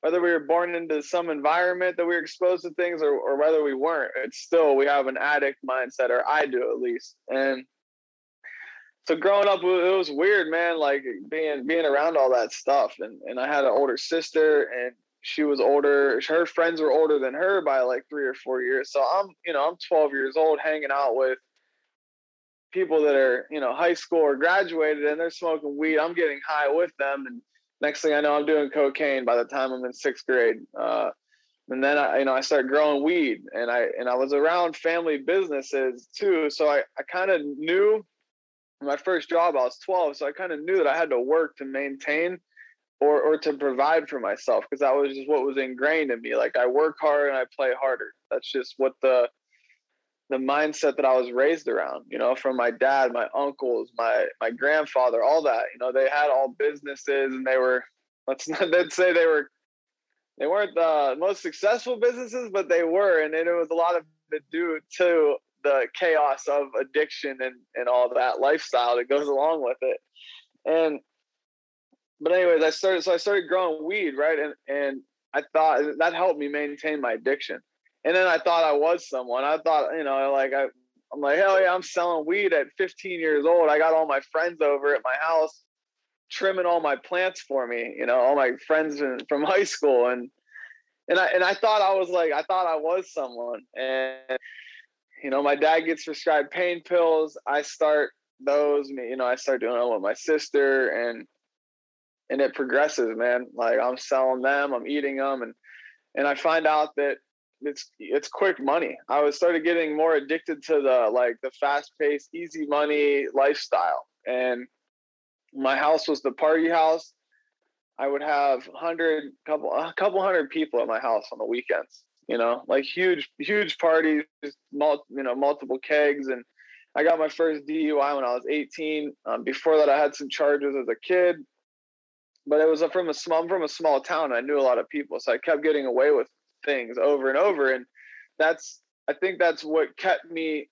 whether we were born into some environment that we were exposed to things, or, or whether we weren't, it's still we have an addict mindset, or I do at least. And so growing up, it was weird, man. Like being being around all that stuff, and and I had an older sister, and she was older. Her friends were older than her by like three or four years. So I'm, you know, I'm 12 years old, hanging out with people that are, you know, high school or graduated, and they're smoking weed. I'm getting high with them, and next thing I know, I'm doing cocaine by the time I'm in sixth grade. Uh, and then I, you know, I started growing weed, and I and I was around family businesses too, so I I kind of knew my first job, I was 12. So I kind of knew that I had to work to maintain or, or to provide for myself because that was just what was ingrained in me. Like I work hard and I play harder. That's just what the, the mindset that I was raised around, you know, from my dad, my uncles, my, my grandfather, all that, you know, they had all businesses and they were, [LAUGHS] let's not, let's say they were, they weren't the most successful businesses, but they were. And it was a lot of it due to the chaos of addiction and, and all that lifestyle that goes along with it. And but anyways, I started so I started growing weed, right? And and I thought that helped me maintain my addiction. And then I thought I was someone. I thought, you know, like I I'm like, hell yeah, I'm selling weed at 15 years old. I got all my friends over at my house trimming all my plants for me, you know, all my friends from [LAUGHS] high school and and I and I thought I was like I thought I was someone. And you know, my dad gets prescribed pain pills. I start those, you know, I start doing it with my sister and, and it progresses, man. Like I'm selling them, I'm eating them. And, and I find out that it's, it's quick money. I was started getting more addicted to the, like the fast paced, easy money lifestyle. And my house was the party house. I would have hundred couple, a couple hundred people at my house on the weekends you know, like huge, huge parties, mul- you know, multiple kegs. And I got my first DUI when I was 18. Um, before that, I had some charges as a kid, but it was from a small, from a small town. I knew a lot of people, so I kept getting away with things over and over. And that's, I think that's what kept me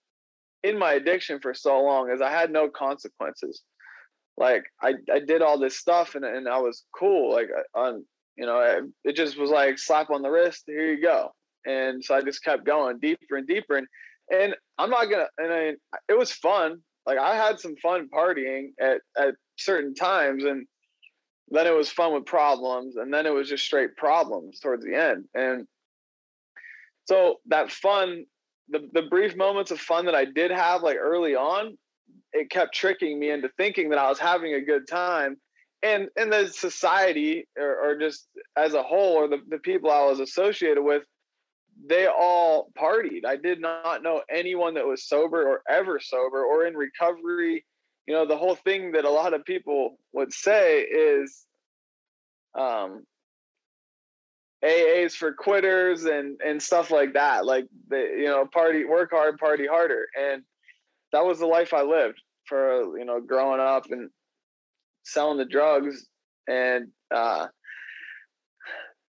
in my addiction for so long, is I had no consequences. Like I, I did all this stuff and, and I was cool. Like on, you know, it just was like slap on the wrist. Here you go and so I just kept going deeper and deeper. And and I'm not gonna. And I, it was fun. Like I had some fun partying at at certain times, and then it was fun with problems, and then it was just straight problems towards the end. And so that fun, the the brief moments of fun that I did have like early on, it kept tricking me into thinking that I was having a good time. And in the society or, or just as a whole, or the, the people I was associated with, they all partied. I did not know anyone that was sober or ever sober or in recovery. You know, the whole thing that a lot of people would say is um, AA's for quitters and and stuff like that. Like the you know, party work hard, party harder. And that was the life I lived for you know, growing up and selling the drugs and uh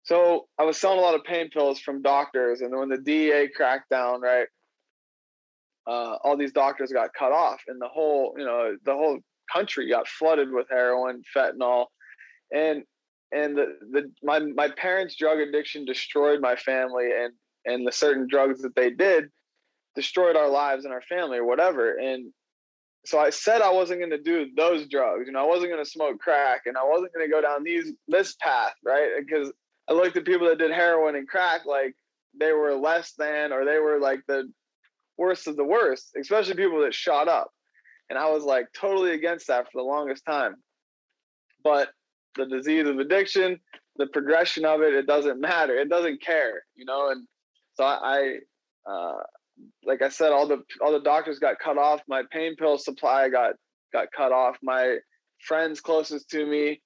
so I was selling a lot of pain pills from doctors, and when the DEA cracked down, right, uh, all these doctors got cut off, and the whole, you know, the whole country got flooded with heroin, fentanyl, and and the, the my my parents' drug addiction destroyed my family, and and the certain drugs that they did destroyed our lives and our family or whatever, and so I said I wasn't going to do those drugs. You know, I wasn't going to smoke crack, and I wasn't going to go down these this path, right? Because I looked at people that did heroin and crack like they were less than or they were like the worst of the worst, especially people that shot up. And I was like totally against that for the longest time. But the disease of addiction, the progression of it, it doesn't matter. It doesn't care, you know. And so I, I uh, like I said, all the all the doctors got cut off. My pain pill supply got got cut off. My friends closest to me,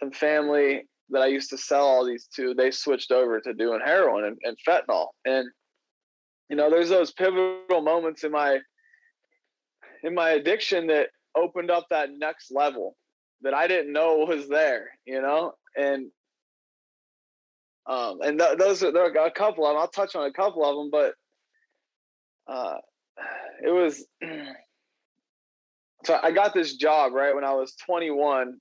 some family, that I used to sell all these to, they switched over to doing heroin and, and fentanyl. And you know, there's those pivotal moments in my in my addiction that opened up that next level that I didn't know was there, you know, and um, and th- those are there are a couple of them. I'll touch on a couple of them, but uh, it was [CLEARS THROAT] so I got this job right when I was 21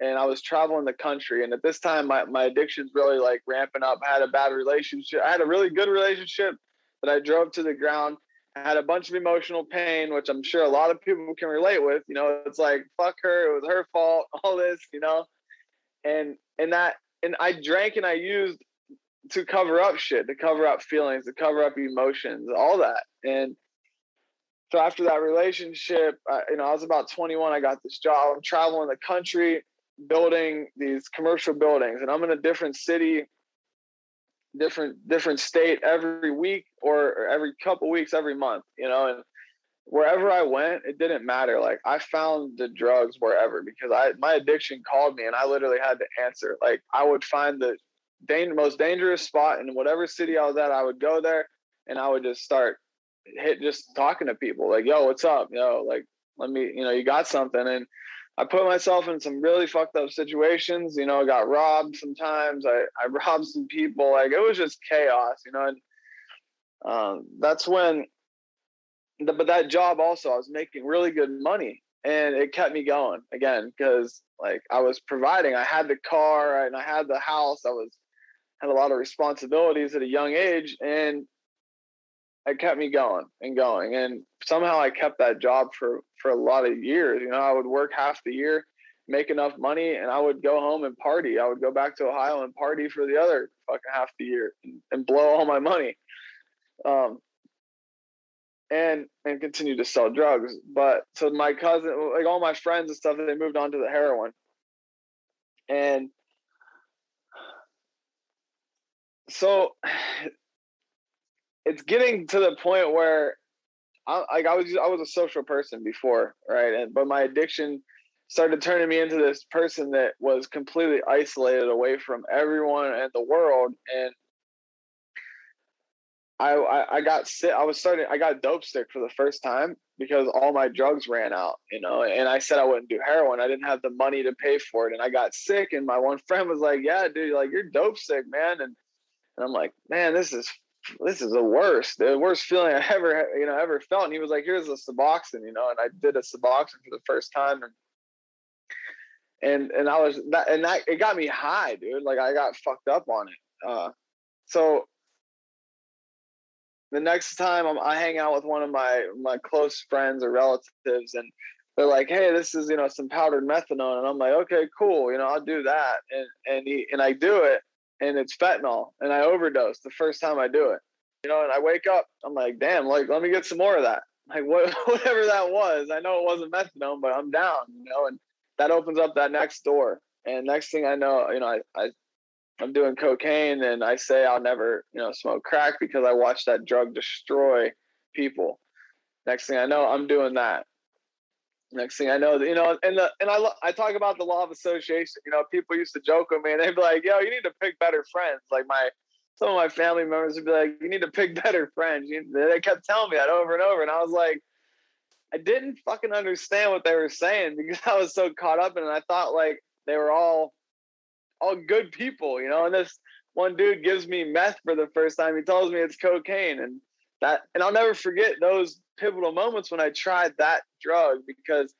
and I was traveling the country. And at this time, my, my addiction's really like ramping up. I had a bad relationship. I had a really good relationship that I drove to the ground. Had a bunch of emotional pain, which I'm sure a lot of people can relate with. You know, it's like, fuck her, it was her fault, [LAUGHS] all this, you know? And, and that, and I drank and I used to cover up shit, to cover up feelings, to cover up emotions, all that. And so after that relationship, I, you know, I was about 21. I got this job. I'm traveling the country building these commercial buildings and I'm in a different city, different different state every week or every couple weeks, every month, you know, and wherever I went, it didn't matter. Like I found the drugs wherever because I my addiction called me and I literally had to answer. Like I would find the danger, most dangerous spot in whatever city I was at, I would go there and I would just start hit just talking to people like, yo, what's up? Yo, like let me, you know, you got something and I put myself in some really fucked up situations. You know, I got robbed sometimes. I, I [LAUGHS] robbed some people. Like it was just chaos, you know. And um, that's when, the, but that job also, I was making really good money and it kept me going again because like I was providing. I had the car and I had the house. I was had a lot of responsibilities at a young age and it kept me going and going. And somehow i kept that job for for a lot of years. You know i would work half the year make enough money and i would go home and party. I would go back to ohio and party for the other fucking half the year and, and blow all my money. Um and and continue to sell drugs. But so my cousin like all my friends and stuff they moved on to the heroin. And so it's getting to the point where I like I was I was a social person before, right? And but my addiction started turning me into this person that was completely isolated away from everyone and the world and I, I, I got sick. I was starting. I got dope sick for the first time because all my drugs ran out, you know. And I said I wouldn't do heroin. I didn't have the money to pay for it, and I got sick. And my one friend was like, "Yeah, dude, like you're dope sick, man." And and I'm like, "Man, this is this is the worst, the worst feeling I ever, you know, ever felt. And he was like, here's a Suboxone, you know, and I did a Suboxone for the first time. And, and, and I was that, and that, it got me high, dude. Like I got fucked up on it. Uh, so the next time I'm, I hang out with one of my, my close friends or relatives and they're like, Hey, this is, you know, some powdered methadone. And I'm like, okay, cool. You know, I'll do that. And, and he, and I do it and it's fentanyl and I overdose the first time I do it. You know, and I wake up, I'm like, damn, like let me get some more of that. [LAUGHS] like what [LAUGHS] whatever that was. I know it wasn't methadone, but I'm down, you know, and that opens up that next door. And next thing I know, you know, I, I I'm doing cocaine and I say I'll never, you know, smoke crack because I watched that drug destroy people. Next thing I know, I'm doing that. Next thing I know, you know, and the and I I talk about the law of association. You know, people used to joke with me and they'd be like, "Yo, you need to pick better friends." Like my some of my family members would be like, "You need to pick better friends." You, they kept telling me that over and over, and I was like, I didn't fucking understand what they were saying [LAUGHS] because I was so caught up in it. I thought like they were all all good people, you know. And this one dude gives me meth for the first time. He tells me it's cocaine, and that and I'll never forget those pivotal moments when I tried that drug because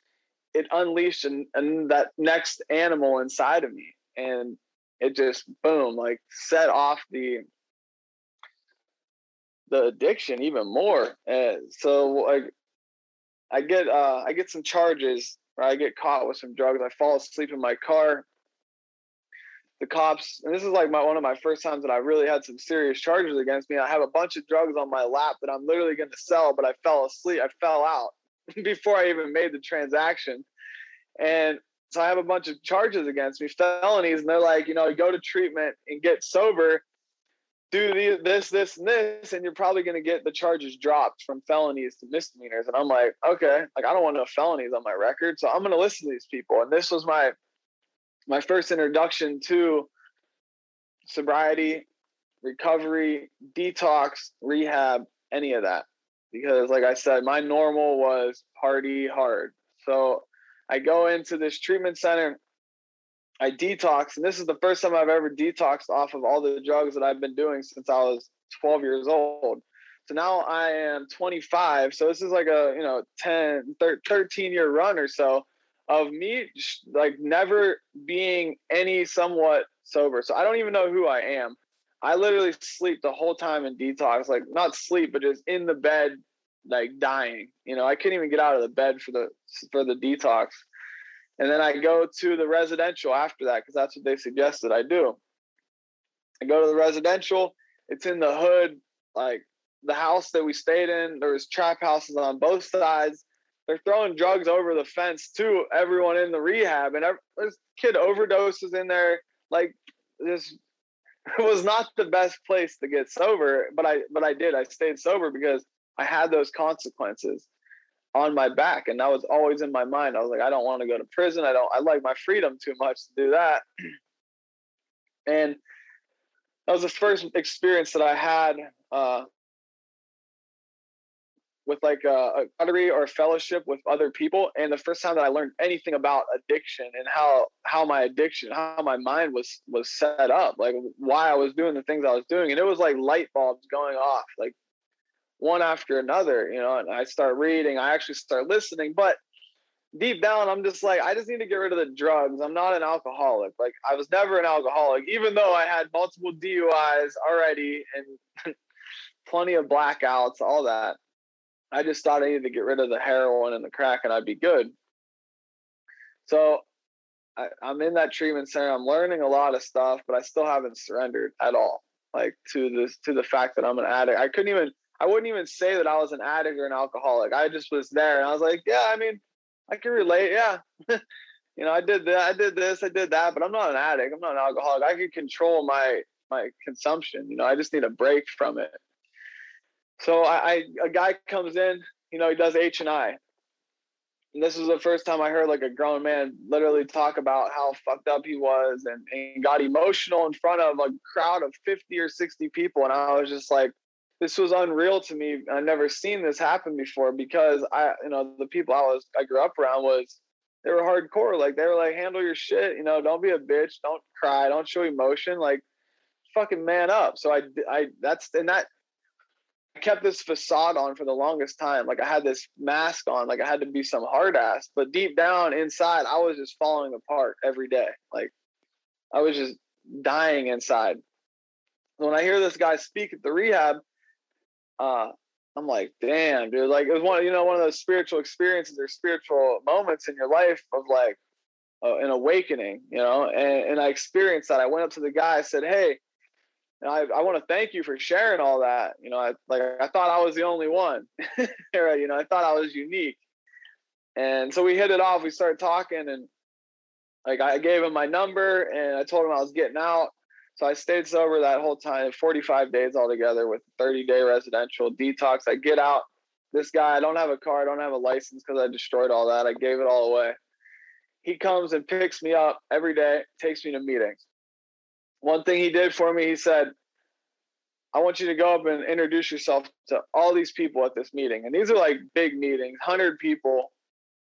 it unleashed and an, that next animal inside of me, and it just boom like set off the the addiction even more. And so like I get uh I get some charges or I get caught with some drugs. I fall asleep in my car. The cops, and this is like my one of my first times that I really had some serious charges against me. I have a bunch of drugs on my lap that I'm literally going to sell, but I fell asleep. I fell out [LAUGHS] before I even made the transaction. And so I have a bunch of charges against me, felonies, and they're like, you know, go to treatment and get sober, do the, this, this, and this, and you're probably going to get the charges dropped from felonies to misdemeanors. And I'm like, okay, like I don't want no felonies on my record, so I'm going to listen to these people. And this was my my first introduction to sobriety, recovery, detox, rehab, any of that. Because, like I said, my normal was party hard. So I go into this treatment center. I detox, and this is the first time I've ever detoxed off of all the drugs that I've been doing since I was 12 years old. So now I am 25. So this is like a, you know, 10, 13 year run or so of me like never being any somewhat sober. So I don't even know who I am. I literally sleep the whole time in detox, like not sleep, but just in the bed, like dying. You know, I couldn't even get out of the bed for the for the detox. And then I go to the residential after that because that's what they suggested I do. I go to the residential. It's in the hood, like the house that we stayed in. There was trap houses on both sides. They're throwing drugs over the fence to everyone in the rehab, and every, this kid overdoses in there. Like this [LAUGHS] was not the best place to get sober, but I but I did. I stayed sober because I had those consequences on my back and that was always in my mind i was like i don't want to go to prison i don't i like my freedom too much to do that [CLEARS THROAT] and that was the first experience that i had uh, with like a, a or a fellowship with other people and the first time that i learned anything about addiction and how how my addiction how my mind was was set up like why i was doing the things i was doing and it was like light bulbs going off like one after another, you know, and I start reading, I actually start listening, but deep down I'm just like I just need to get rid of the drugs. I'm not an alcoholic. Like I was never an alcoholic even though I had multiple DUIs already and [LAUGHS] plenty of blackouts, all that. I just thought I needed to get rid of the heroin and the crack and I'd be good. So I, I'm in that treatment center. I'm learning a lot of stuff, but I still haven't surrendered at all. Like to this to the fact that I'm an addict. I couldn't even I wouldn't even say that I was an addict or an alcoholic. I just was there, and I was like, yeah, I mean, I can relate. Yeah, [LAUGHS] you know, I did that, I did this, I did that, but I'm not an addict. I'm not an alcoholic. I can control my my consumption. You know, I just need a break from it. So I, I a guy comes in, you know, he does H and I. And this was the first time I heard like a grown man literally talk about how fucked up he was and, and got emotional in front of a crowd of 50 or 60 people. And I was just like, this was unreal to me. I've never seen this happen before because I, you know, the people I was I grew up around was they were hardcore. Like they were like, handle your shit. You know, don't be a bitch. Don't cry. Don't show emotion. Like, fucking man up. So I, I that's and that I kept this facade on for the longest time. Like I had this mask on. Like I had to be some hard ass. But deep down inside, I was just falling apart every day. Like I was just dying inside. When I hear this guy speak at the rehab uh, I'm like, damn, dude. Like it was one, you know, one of those spiritual experiences or spiritual moments in your life of like uh, an awakening, you know. And, and I experienced that. I went up to the guy, I said, "Hey, And I, I want to thank you for sharing all that. You know, I like I thought I was the only one. [LAUGHS] you know, I thought I was unique. And so we hit it off. We started talking and like I gave him my number and I told him I was getting out. So I stayed sober that whole time, 45 days altogether with 30 day residential detox. I get out. This guy, I don't have a car, I don't have a license because I destroyed all that. I gave it all away. He comes and picks me up every day, takes me to meetings. One thing he did for me, he said, I want you to go up and introduce yourself to all these people at this meeting. And these are like big meetings, 100 people.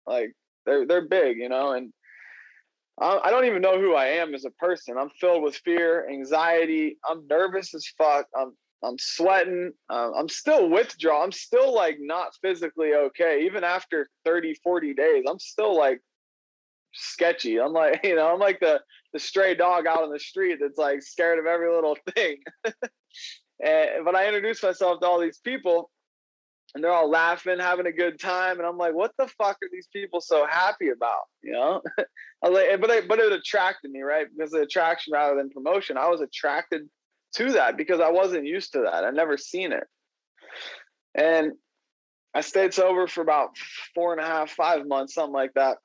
Like they're they're big, you know, and I don't even know who I am as a person. I'm filled with fear, anxiety. I'm nervous as fuck. I'm I'm sweating. Um, I'm still withdraw. I'm still like not physically okay. Even after 30, 40 days, I'm still like sketchy. I'm like, [LAUGHS] you know, I'm like the the stray dog out on the street that's like scared of every little [LAUGHS] thing. and but I introduced myself to all these people and they're all laughing, having a good time, and I'm like, what the fuck are these people so happy about? You know, [LAUGHS] I was like, but I, but it attracted me, right? Because the attraction rather than promotion, I was attracted to that because I wasn't used to that. I never seen it, and I stayed sober for about four and a half, five months, something like that.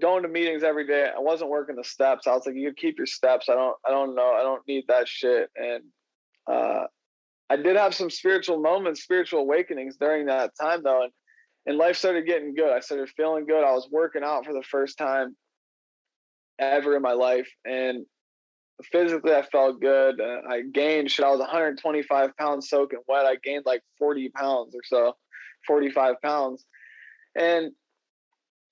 Going to meetings every day. I wasn't working the steps. I was like, you keep your steps. I don't, I don't know. I don't need that shit. And uh, I did have some spiritual moments, spiritual awakenings during that time though, and and life started getting good. I started feeling good. I was working out for the first time ever in my life, and physically I felt good. Uh, I gained shit. I was 125 pounds soaking wet. I gained like 40 pounds or so, 45 pounds, and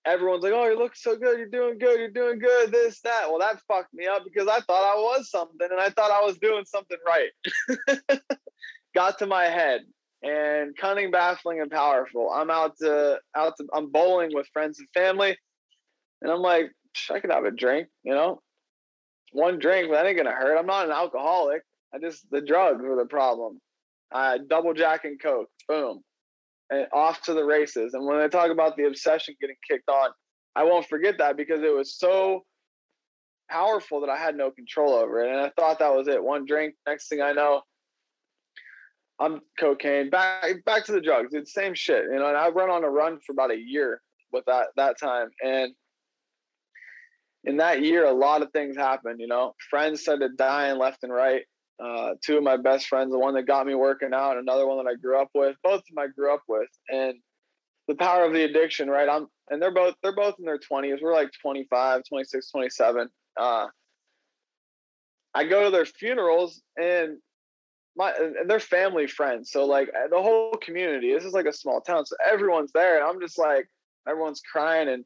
everyone's like, "Oh, you look so good. You're doing good. You're doing good. This, that." Well, that fucked me up because I thought I was something, and I thought I was doing something right. [LAUGHS] got to my head and cunning, baffling, and powerful. I'm out to out to I'm bowling with friends and family, and I'm like, I could have a drink, you know, one drink, but that ain't gonna hurt. I'm not an alcoholic. I just the drugs were the problem. I double jack and coke, boom, and off to the races. And when I talk about the obsession getting kicked on, I won't forget that because it was so powerful that I had no control over it. And I thought that was it. One drink, next thing I know, I'm cocaine. Back back to the drugs. It's same shit. You know, and I run on a run for about a year with that that time. And in that year, a lot of things happened. You know, friends started dying left and right. Uh, two of my best friends, the one that got me working out, another one that I grew up with. Both of them I grew up with, and the power of the addiction, right? I'm and they're both they're both in their 20s. We're like 25, 26, 27. Uh, I go to their funerals and my and they're family friends. So like the whole community, this is like a small town. So everyone's there. And I'm just like, everyone's crying and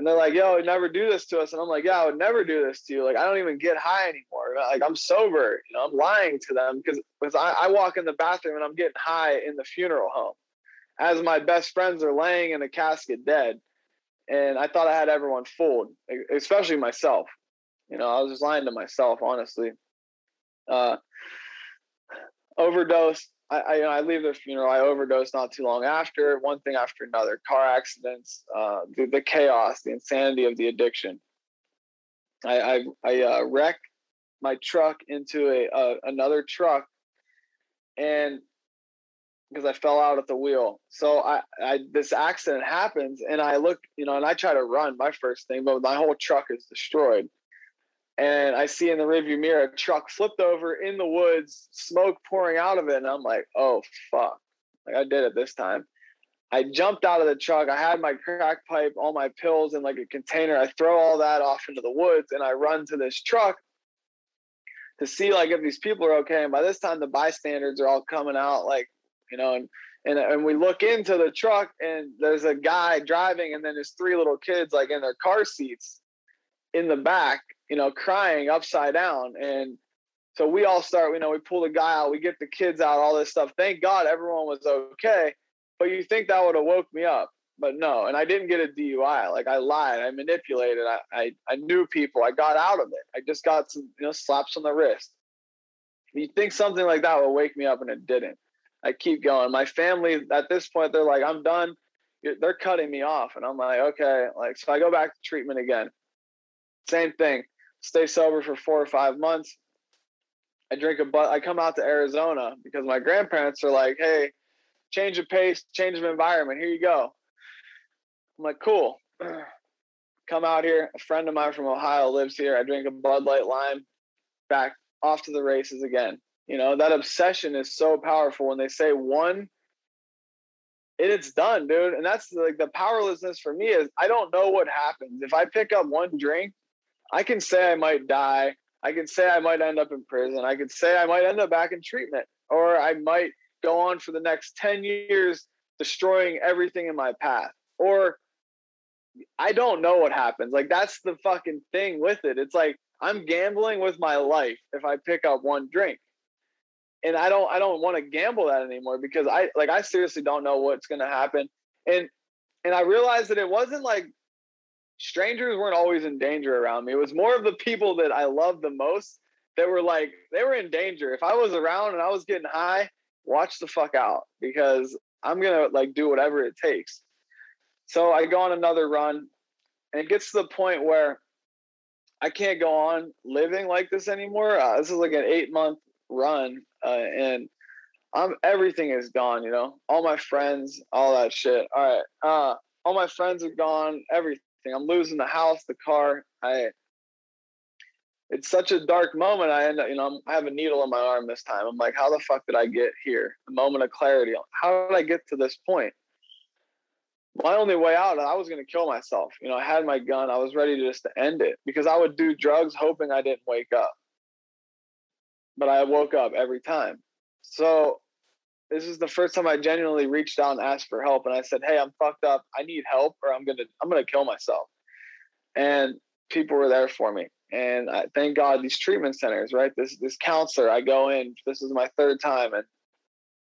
and they're like, yo, I would never do this to us. And I'm like, yeah, I would never do this to you. Like, I don't even get high anymore. Like, I'm sober. You know, I'm lying to them because because I, I walk in the bathroom and I'm getting high in the funeral home as my best friends are laying in a casket dead. And I thought I had everyone fooled, especially myself. You know, I was just lying to myself, honestly. Uh, overdose. I, you know, I leave their funeral. I overdose not too long after. One thing after another: car accidents, uh, the, the chaos, the insanity of the addiction. I I, I uh, wreck my truck into a uh, another truck, and because I fell out at the wheel. So I, I this accident happens, and I look, you know, and I try to run. My first thing, but my whole truck is destroyed and I see in the rearview mirror a truck flipped over in the woods, smoke pouring out of it, and I'm like, oh fuck! Like I did it this time. I jumped out of the truck. I had my crack pipe, all my pills in like a container. I throw all that off into the woods, and I run to this truck to see like if these people are okay. And by this time, the bystanders are all coming out, like you know, and and and we look into the truck, and there's a guy driving, and then there's three little kids like in their car seats in the back you know, crying upside down. And so we all start, you know, we pull the guy out, we get the kids out, all this stuff. Thank God everyone was okay. But you think that would have woke me up. But no, and I didn't get a DUI. Like I lied, I manipulated, I, I, I knew people, I got out of it. I just got some, you know, slaps on the wrist. You think something like that would wake me up, and it didn't. I keep going. My family at this point, they're like, I'm done. They're cutting me off, and I'm like, okay. Like, so I go back to treatment again. Same thing stay sober for four or five months. I drink a but I come out to Arizona because my grandparents are like, hey, change of pace, change of environment. Here you go. I'm like, cool. [CLEARS THROAT] come out here. A friend of mine from Ohio lives here. I drink a Bud Light Lime, back off to the races again. You know, that obsession is so powerful when they say one it's done, dude. And that's like the powerlessness for me is I don't know what happens. If I pick up one drink, I can say I might die. I can say I might end up in prison. I could say I might end up back in treatment, or I might go on for the next 10 years destroying everything in my path. Or I don't know what happens. Like that's the fucking thing with it. It's like I'm gambling with my life if I pick up one drink and I don't I don't want to gamble that anymore because I like I seriously don't know what's to happen. And and I realized that it wasn't like strangers weren't always in danger around me. It was more of the people that I loved the most that were like they were in danger. If I was around and I was getting high, watch the fuck out because I'm to like do whatever it takes. So I go on another run and it gets to the point where I can't go on living like this anymore. Uh, this is like an 8 month run uh, and I'm everything is gone. You know, all my friends, all that shit. All right, uh, all my friends are gone. Everything. I'm losing the house, the car. I. It's such a dark moment. I end up, you know, I'm, I have a needle in my arm this time. I'm like, how the fuck did I get here? A moment of clarity. How did I get to this point? my only way out i was going to kill myself you know i had my gun i was ready to just to end it because i would do drugs hoping i didn't wake up but I woke up every time. So this is the first time I genuinely reached out and asked for help. And I said, Hey, I'm fucked up. I need help or I'm gonna I'm gonna kill myself. And people were there for me. And I thank God these treatment centers, right? This this counselor, I go in, this is my third time, and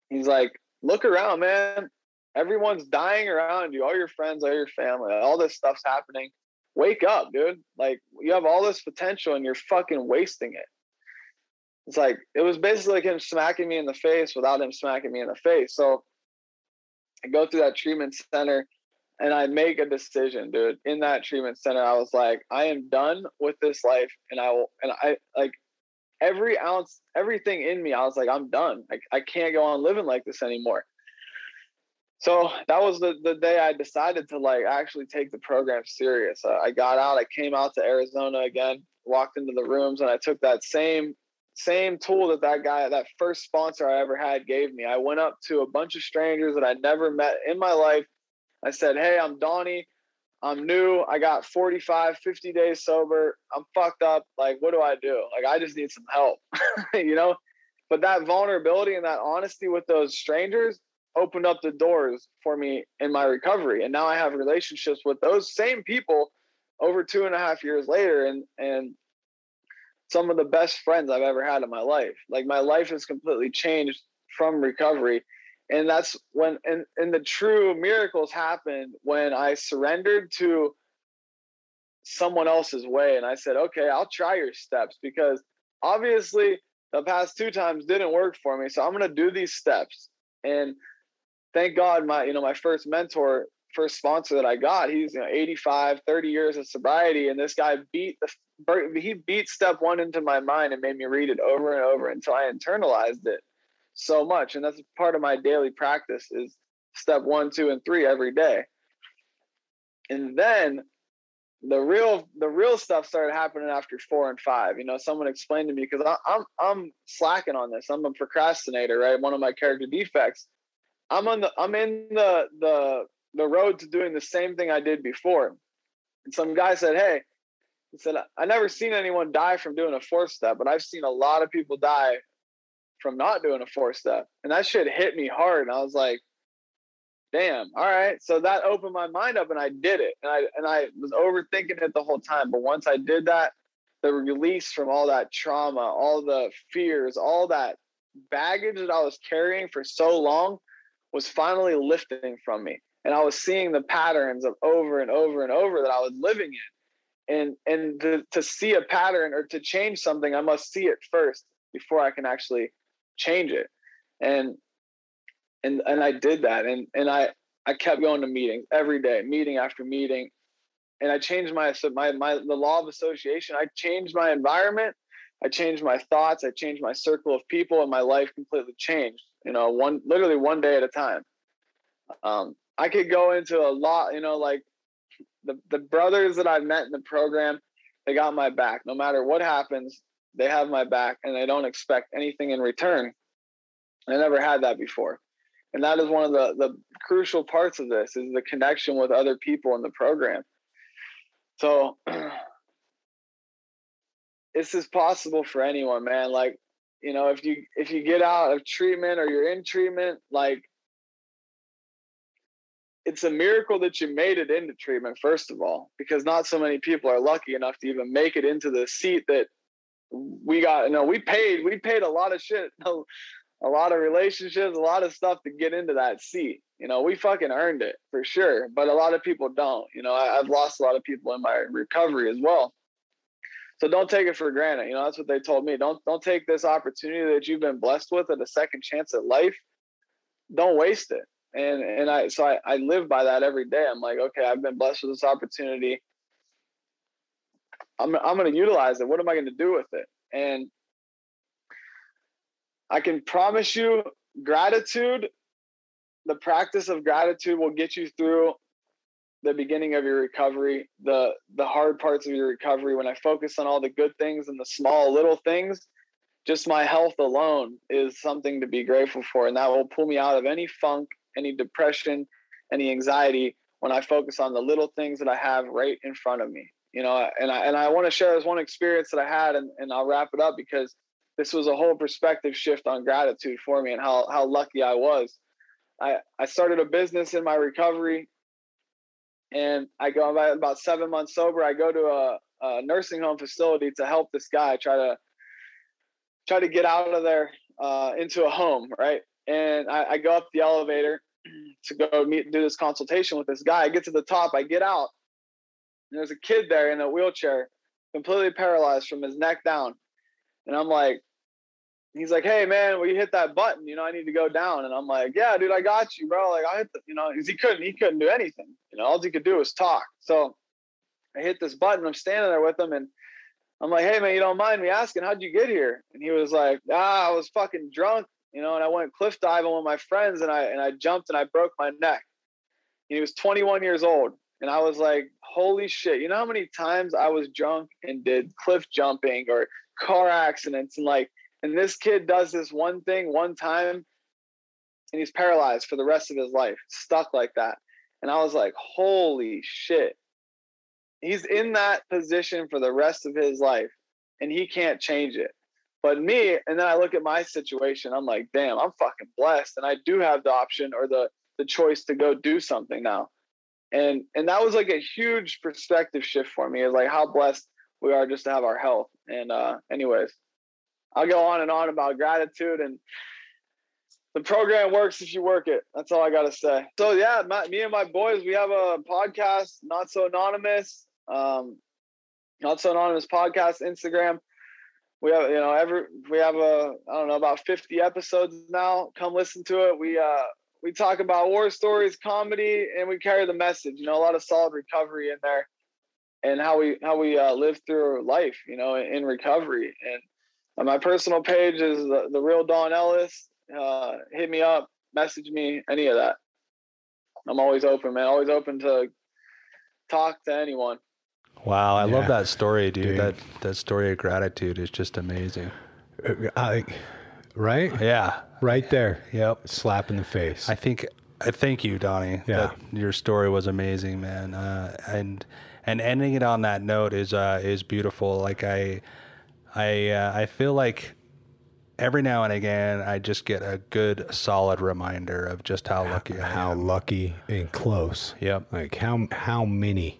he's like, Look around, man. Everyone's dying around you, all your friends, all your family, all this stuff's happening. Wake up, dude. Like you have all this potential and you're fucking wasting it it's like it was basically like him smacking me in the face without him smacking me in the face. So I go through that treatment center and I make a decision, dude. In that treatment center, I was like, I am done with this life, and I will, and I like every ounce, everything in me. I was like, I'm done. I, I can't go on living like this anymore. So that was the, the day I decided to like actually take the program serious. Uh, I got out, I came out to Arizona again, walked into the rooms, and I took that same same tool that that guy, that first sponsor I ever had, gave me. I went up to a bunch of strangers that I never met in my life. I said, Hey, I'm Donny. I'm new. I got 45, 50 days sober. I'm fucked up. Like, what do I do? Like, I just need some help, [LAUGHS] you know? But that vulnerability and that honesty with those strangers opened up the doors for me in my recovery. And now I have relationships with those same people over two and a half years later. And, and some of the best friends I've ever had in my life. Like my life has completely changed from recovery. And that's when and, and the true miracles happened when I surrendered to someone else's way and I said, "Okay, I'll try your steps because obviously the past two times didn't work for me. So I'm to do these steps." And thank God my you know my first mentor first sponsor that I got, he's you know 85, 30 years of sobriety, and this guy beat the he beat step one into my mind and made me read it over and over until I internalized it so much, and that's part of my daily practice is step one, two, and three every day. And then the real the real stuff started happening after four and five. You know, someone explained to me because I'm I'm slacking on this. I'm a procrastinator, right? One of my character defects. I'm on the I'm in the the the road to doing the same thing I did before. And some guy said, Hey, he said, I never seen anyone die from doing a four step, but I've seen a lot of people die from not doing a four step. And that shit hit me hard. And I was like, damn, all right. So that opened my mind up and I did it. And I and I was overthinking it the whole time. But once I did that, the release from all that trauma, all the fears, all that baggage that I was carrying for so long was finally lifting from me and I was seeing the patterns of over and over and over that I was living in. And and to, to see a pattern or to change something, I must see it first before I can actually change it. And and and I did that. And and I I kept going to meetings every day, meeting after meeting. And I changed my my my the law of association. I changed my environment. I changed my thoughts. I changed my circle of people, and my life completely changed. You know, one literally one day at a time. Um, I could go into a lot. You know, like the the brothers that I've met in the program, they got my back. No matter what happens, they have my back, and they don't expect anything in return. I never had that before, and that is one of the the crucial parts of this is the connection with other people in the program. So [CLEARS THROAT] this is possible for anyone, man. Like, you know, if you if you get out of treatment or you're in treatment, like it's a miracle that you made it into treatment first of all because not so many people are lucky enough to even make it into the seat that we got you know we paid we paid a lot of shit [LAUGHS] a lot of relationships a lot of stuff to get into that seat you know we fucking earned it for sure but a lot of people don't you know I, i've lost a lot of people in my recovery as well so don't take it for granted. You know, that's what they told me. Don't don't take this opportunity that you've been blessed with at a second chance at life. Don't waste it. And and I so I, I live by that every day. I'm like, okay, I've been blessed with this opportunity. I'm I'm gonna utilize it. What am I gonna do with it? And I can promise you gratitude, the practice of gratitude will get you through the beginning of your recovery, the the hard parts of your recovery, when I focus on all the good things and the small little things, just my health alone is something to be grateful for. And that will pull me out of any funk, any depression, any anxiety when I focus on the little things that I have right in front of me. You know, and I and I want to share this one experience that I had and, and I'll wrap it up because this was a whole perspective shift on gratitude for me and how how lucky I was. I, I started a business in my recovery and I go about, about seven months sober. I go to a, a, nursing home facility to help this guy try to try to get out of there uh, into a home, right? And I, I, go up the elevator [CLEARS THROAT] to go meet do this consultation with this guy. I get to the top, I get out, and there's a kid there in a wheelchair, completely paralyzed from his neck down, and I'm like, he's like, "Hey man, will you hit that button? You know, I need to go down." And I'm like, "Yeah, dude, I got you, bro." Like I hit the, you know, he couldn't, he couldn't do anything. You know, all he could do was talk. So I hit this button. I'm standing there with him, and I'm like, "Hey man, you don't mind me asking how'd you get here?" And he was like, "Ah, I was fucking drunk, you know, and I went cliff diving with my friends, and I and I jumped and I broke my neck." And he was 21 years old, and I was like, "Holy shit!" You know how many times I was drunk and did cliff jumping or car accidents and like and this kid does this one thing one time and he's paralyzed for the rest of his life, stuck like that. And I was like, holy shit. He's in that position for the rest of his life and he can't change it. But me, and then I look at my situation, I'm like, damn, I'm fucking blessed. And I do have the option or the the choice to go do something now. And and that was like a huge perspective shift for me, is like how blessed we are just to have our health. And uh anyways, I'll go on and on about gratitude and the program works if you work it. That's all I got to say. So yeah, my, me and my boys, we have a podcast, not so anonymous, um, not so anonymous podcast, Instagram. We have, you know, every, we have a, I don't know, about 50 episodes now. Come listen to it. We, uh, we talk about war stories, comedy, and we carry the message, you know, a lot of solid recovery in there and how we, how we, uh, live through life, you know, in, in recovery. And, uh, my personal page is the, the real Don Ellis. Uh, hit me up, message me, any of that. I'm always open, man. Always open to talk to anyone. Wow, I yeah. love that story, dude. dude. That that story of gratitude is just amazing. Uh, I, right? Yeah, right there. Yep, slap in the face. I think. I thank you, Donny. Yeah, your story was amazing, man. Uh, and and ending it on that note is uh, is beautiful. Like I I uh, I feel like every now and again I just get a good solid reminder of just how lucky I how am. lucky and close. Yep. Like how how many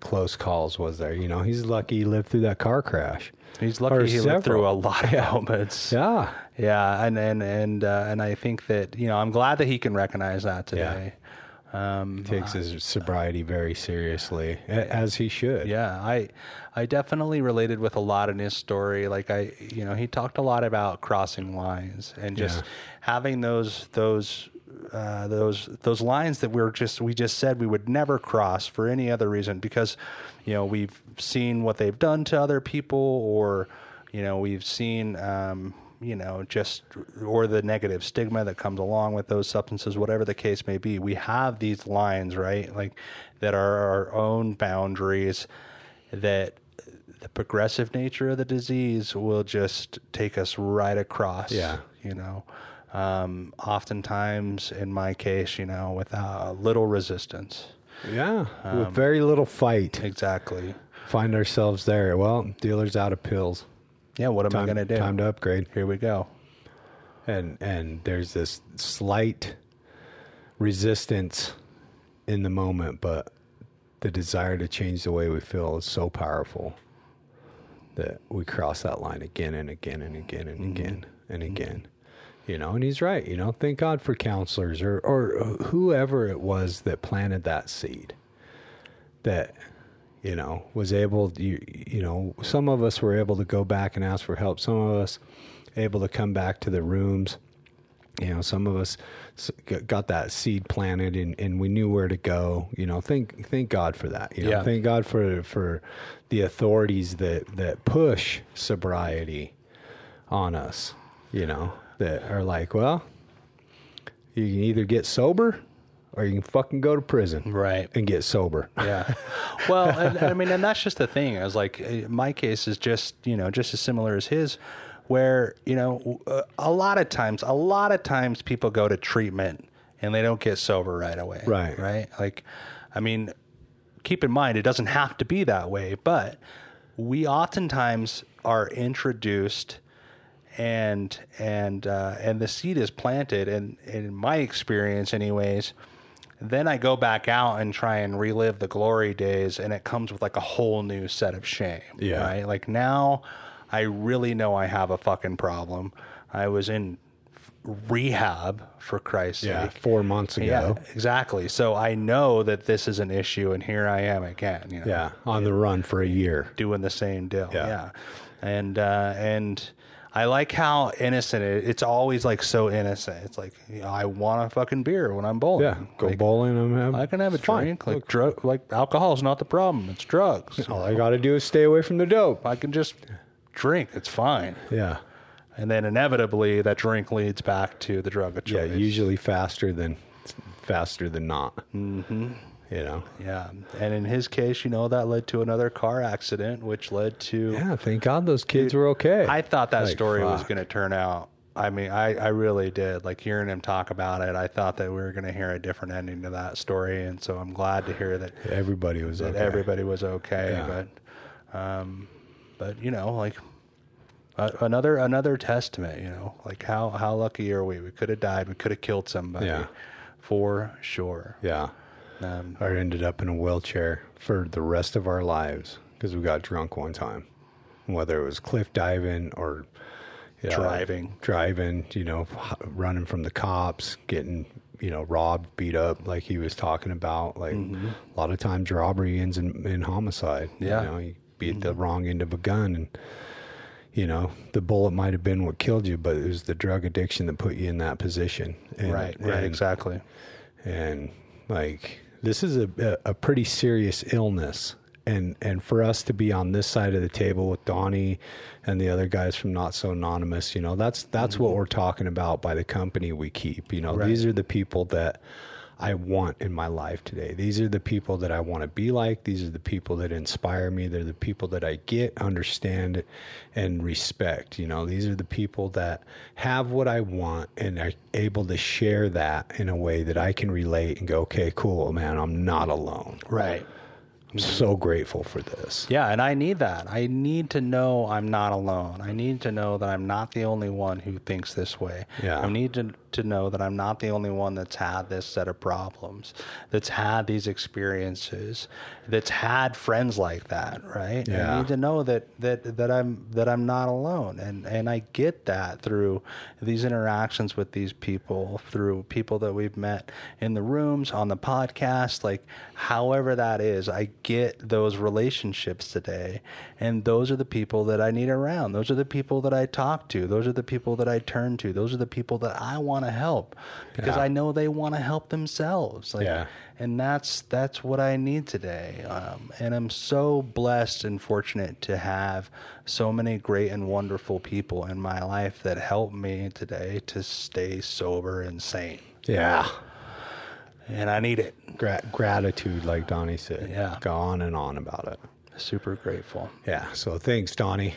close calls was there? You know, he's lucky he lived through that car crash. He's lucky or he several. lived through a lot of [LAUGHS] yeah. moments. Yeah. Yeah, and and and uh, and I think that you know I'm glad that he can recognize that today. Um, he takes his sobriety very seriously, as he should. Yeah, I, I definitely related with a lot in his story. Like I, you know, he talked a lot about crossing lines and just yeah. having those those uh, those those lines that we're just we just said we would never cross for any other reason because, you know, we've seen what they've done to other people or you know, we've seen, um, you know, just or the negative stigma that comes along with those substances, whatever the case may be. We have these lines, right? Like that are our own boundaries that the progressive nature of the disease will just take us right across. Yeah. You know, um, oftentimes in my case, you know, without uh, little resistance. Yeah, with um, very little fight, Exactly. find ourselves there. Well, dealer's out of pills. Yeah. What am I going to do? time to upgrade. Here we go. and and there's this slight resistance in the moment but the desire to change the way we feel is so powerful that we cross that line again and again and again and mm-hmm. again and mm-hmm. again you know and he's right you know thank god for counselors or or whoever it was that planted that seed that you know was able you you know some of us were able to go back and ask for help. Some of us able to come back to the rooms. You know some of us got that seed planted and, and we knew where to go you know thank thank god for that you know Yeah. thank god for for the authorities that that push sobriety on us you know that are like well you can either get sober or you can fucking go to prison Right. and get sober Yeah. [LAUGHS] Well, and, I mean, and that's just the thing. I was like, uh, my case is just, you know, just as similar as his, where, you know, uh, a lot of times, a lot of times people go to treatment and they don't get sober right away. Right. Right. Like, I mean, keep in mind, it doesn't have to be that way, but we oftentimes are introduced and and uh, and the seed is planted and, and in my experience anyways then i go back out and try and relive the glory days and it comes with like a whole new set of shame Yeah. right like now i really know i have a fucking problem i was in rehab for christ's yeah sake four months ago yeah exactly so i know that this is an issue and here i am again you know yeah on the run for a year doing the same deal. Yeah. Yeah. And uh, and I like how innocent it, it's always like so innocent. It's like you know, I want a fucking beer when I'm bowling. yeah go Like, bowling and have, I can have a it's fine. drink. Like drug, like alcohol is not the problem. It's drugs. [LAUGHS] all i gotta do is stay away from the dope I can just drink. It's fine. yeah And then inevitably that drink leads back to the drug of Yeah, usually faster than faster than not. Mm-hmm. You know. Yeah. And in his case, you know, that led to another car accident, which led to Yeah, thank God those kids were okay. I thought that Like, story was going to turn out. I mean, I, I really did. Like hearing him talk about it, I thought that we were going to hear a different ending to that story, and so I'm glad to hear that Everybody was that okay. everybody was okay. Yeah. But, um, but you know, like uh, another another testament. You know, like how how lucky are we? We could have died. We could have killed somebody. Yeah. For sure. Yeah. Um, Or ended up in a wheelchair for the rest of our lives because we got drunk one time. Whether it was cliff diving or yeah, Driving. driving, you know, running from the cops, getting, you know, robbed, beat up, like he was talking about. Like a lot of times, robbery ends in, in homicide. Mm-hmm. Yeah. you know, you be at the wrong end of a gun, and you know, the bullet might have been what killed you, but it was the drug addiction that put you in that position. And, right. Right. and- exactly. and like this is a, a, pretty serious illness. And and for us to be on this side of the table with Donny and the other guys from Not So Anonymous, you know, that's that's what mm-hmm. we're talking about by the company we keep. You know, these are the people that I want in my life today. These are the people that I want to be like. These are the people that inspire me. They're the people that I get, understand, and respect. You know, these are the people that have what I want and are able to share that in a way that I can relate and go, okay, cool, man, I'm not alone. Right. I'm so grateful for this. Yeah, and I need that. I need to know I'm not alone. I need to know that I'm not the only one who thinks this way. Yeah. I need to, to know that I'm not the only one that's had this set of problems, that's had these experiences, that's had friends like that, right? Yeah. I need to know that that that I'm that I'm not alone. And and I get that through these interactions with these people, through people that we've met in the rooms, on the podcast, like however that is, I get those relationships today. And those are the people that I need around. Those are the people that I talk to. Those are the people that I turn to. Those are the people that I want to help because Yeah. I know they want to help themselves. Like, Yeah. and that's that's what I need today. Um, and I'm so blessed and fortunate to have so many great and wonderful people in my life that help me today to stay sober and sane. Yeah. And I need it. Gra- gratitude, like Donny said. Yeah. Go on and on about it. Super grateful. Yeah. So thanks, Donny.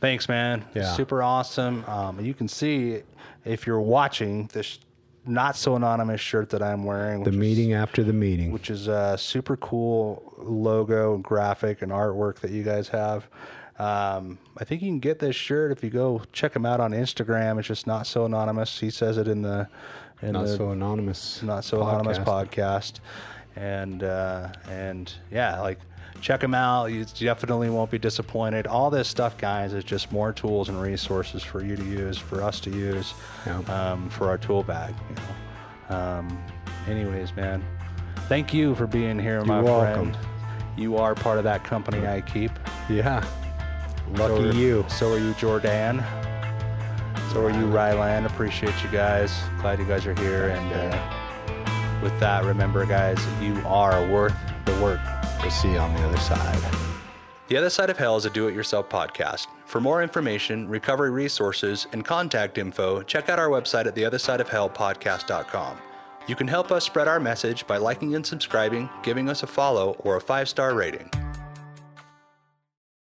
Thanks, man. Yeah. Super awesome. Um, you can see if you're watching this not so anonymous shirt that I'm wearing. The which is- meeting after the meeting. which is a super cool logo, and graphic, and artwork that you guys have. Um, I think you can get this shirt if you go check him out on Instagram. It's just not so anonymous. He says it in the in Not so anonymous. not so anonymous podcast, and uh, and yeah, like check him out. You definitely won't be disappointed. All this stuff, guys, is just more tools and resources for you to use, for us to use, Yeah. um, for our tool bag. You know. Um, anyways, man, thank you for being here, my welcome. friend. You are part of that company I keep. Yeah. So Lucky are- you. So are you, Jordan. So are you, Ryland. Appreciate you guys. Glad you guys are here. And uh, with that, remember, guys, you are worth the work. We'll see you on the other side. The Other Side of Hell is a do it yourself podcast. For more information, recovery resources, and contact info, check out our website at theothersideofhellpodcast.com. You can help us spread our message by liking and subscribing, giving us a follow, or a five star rating.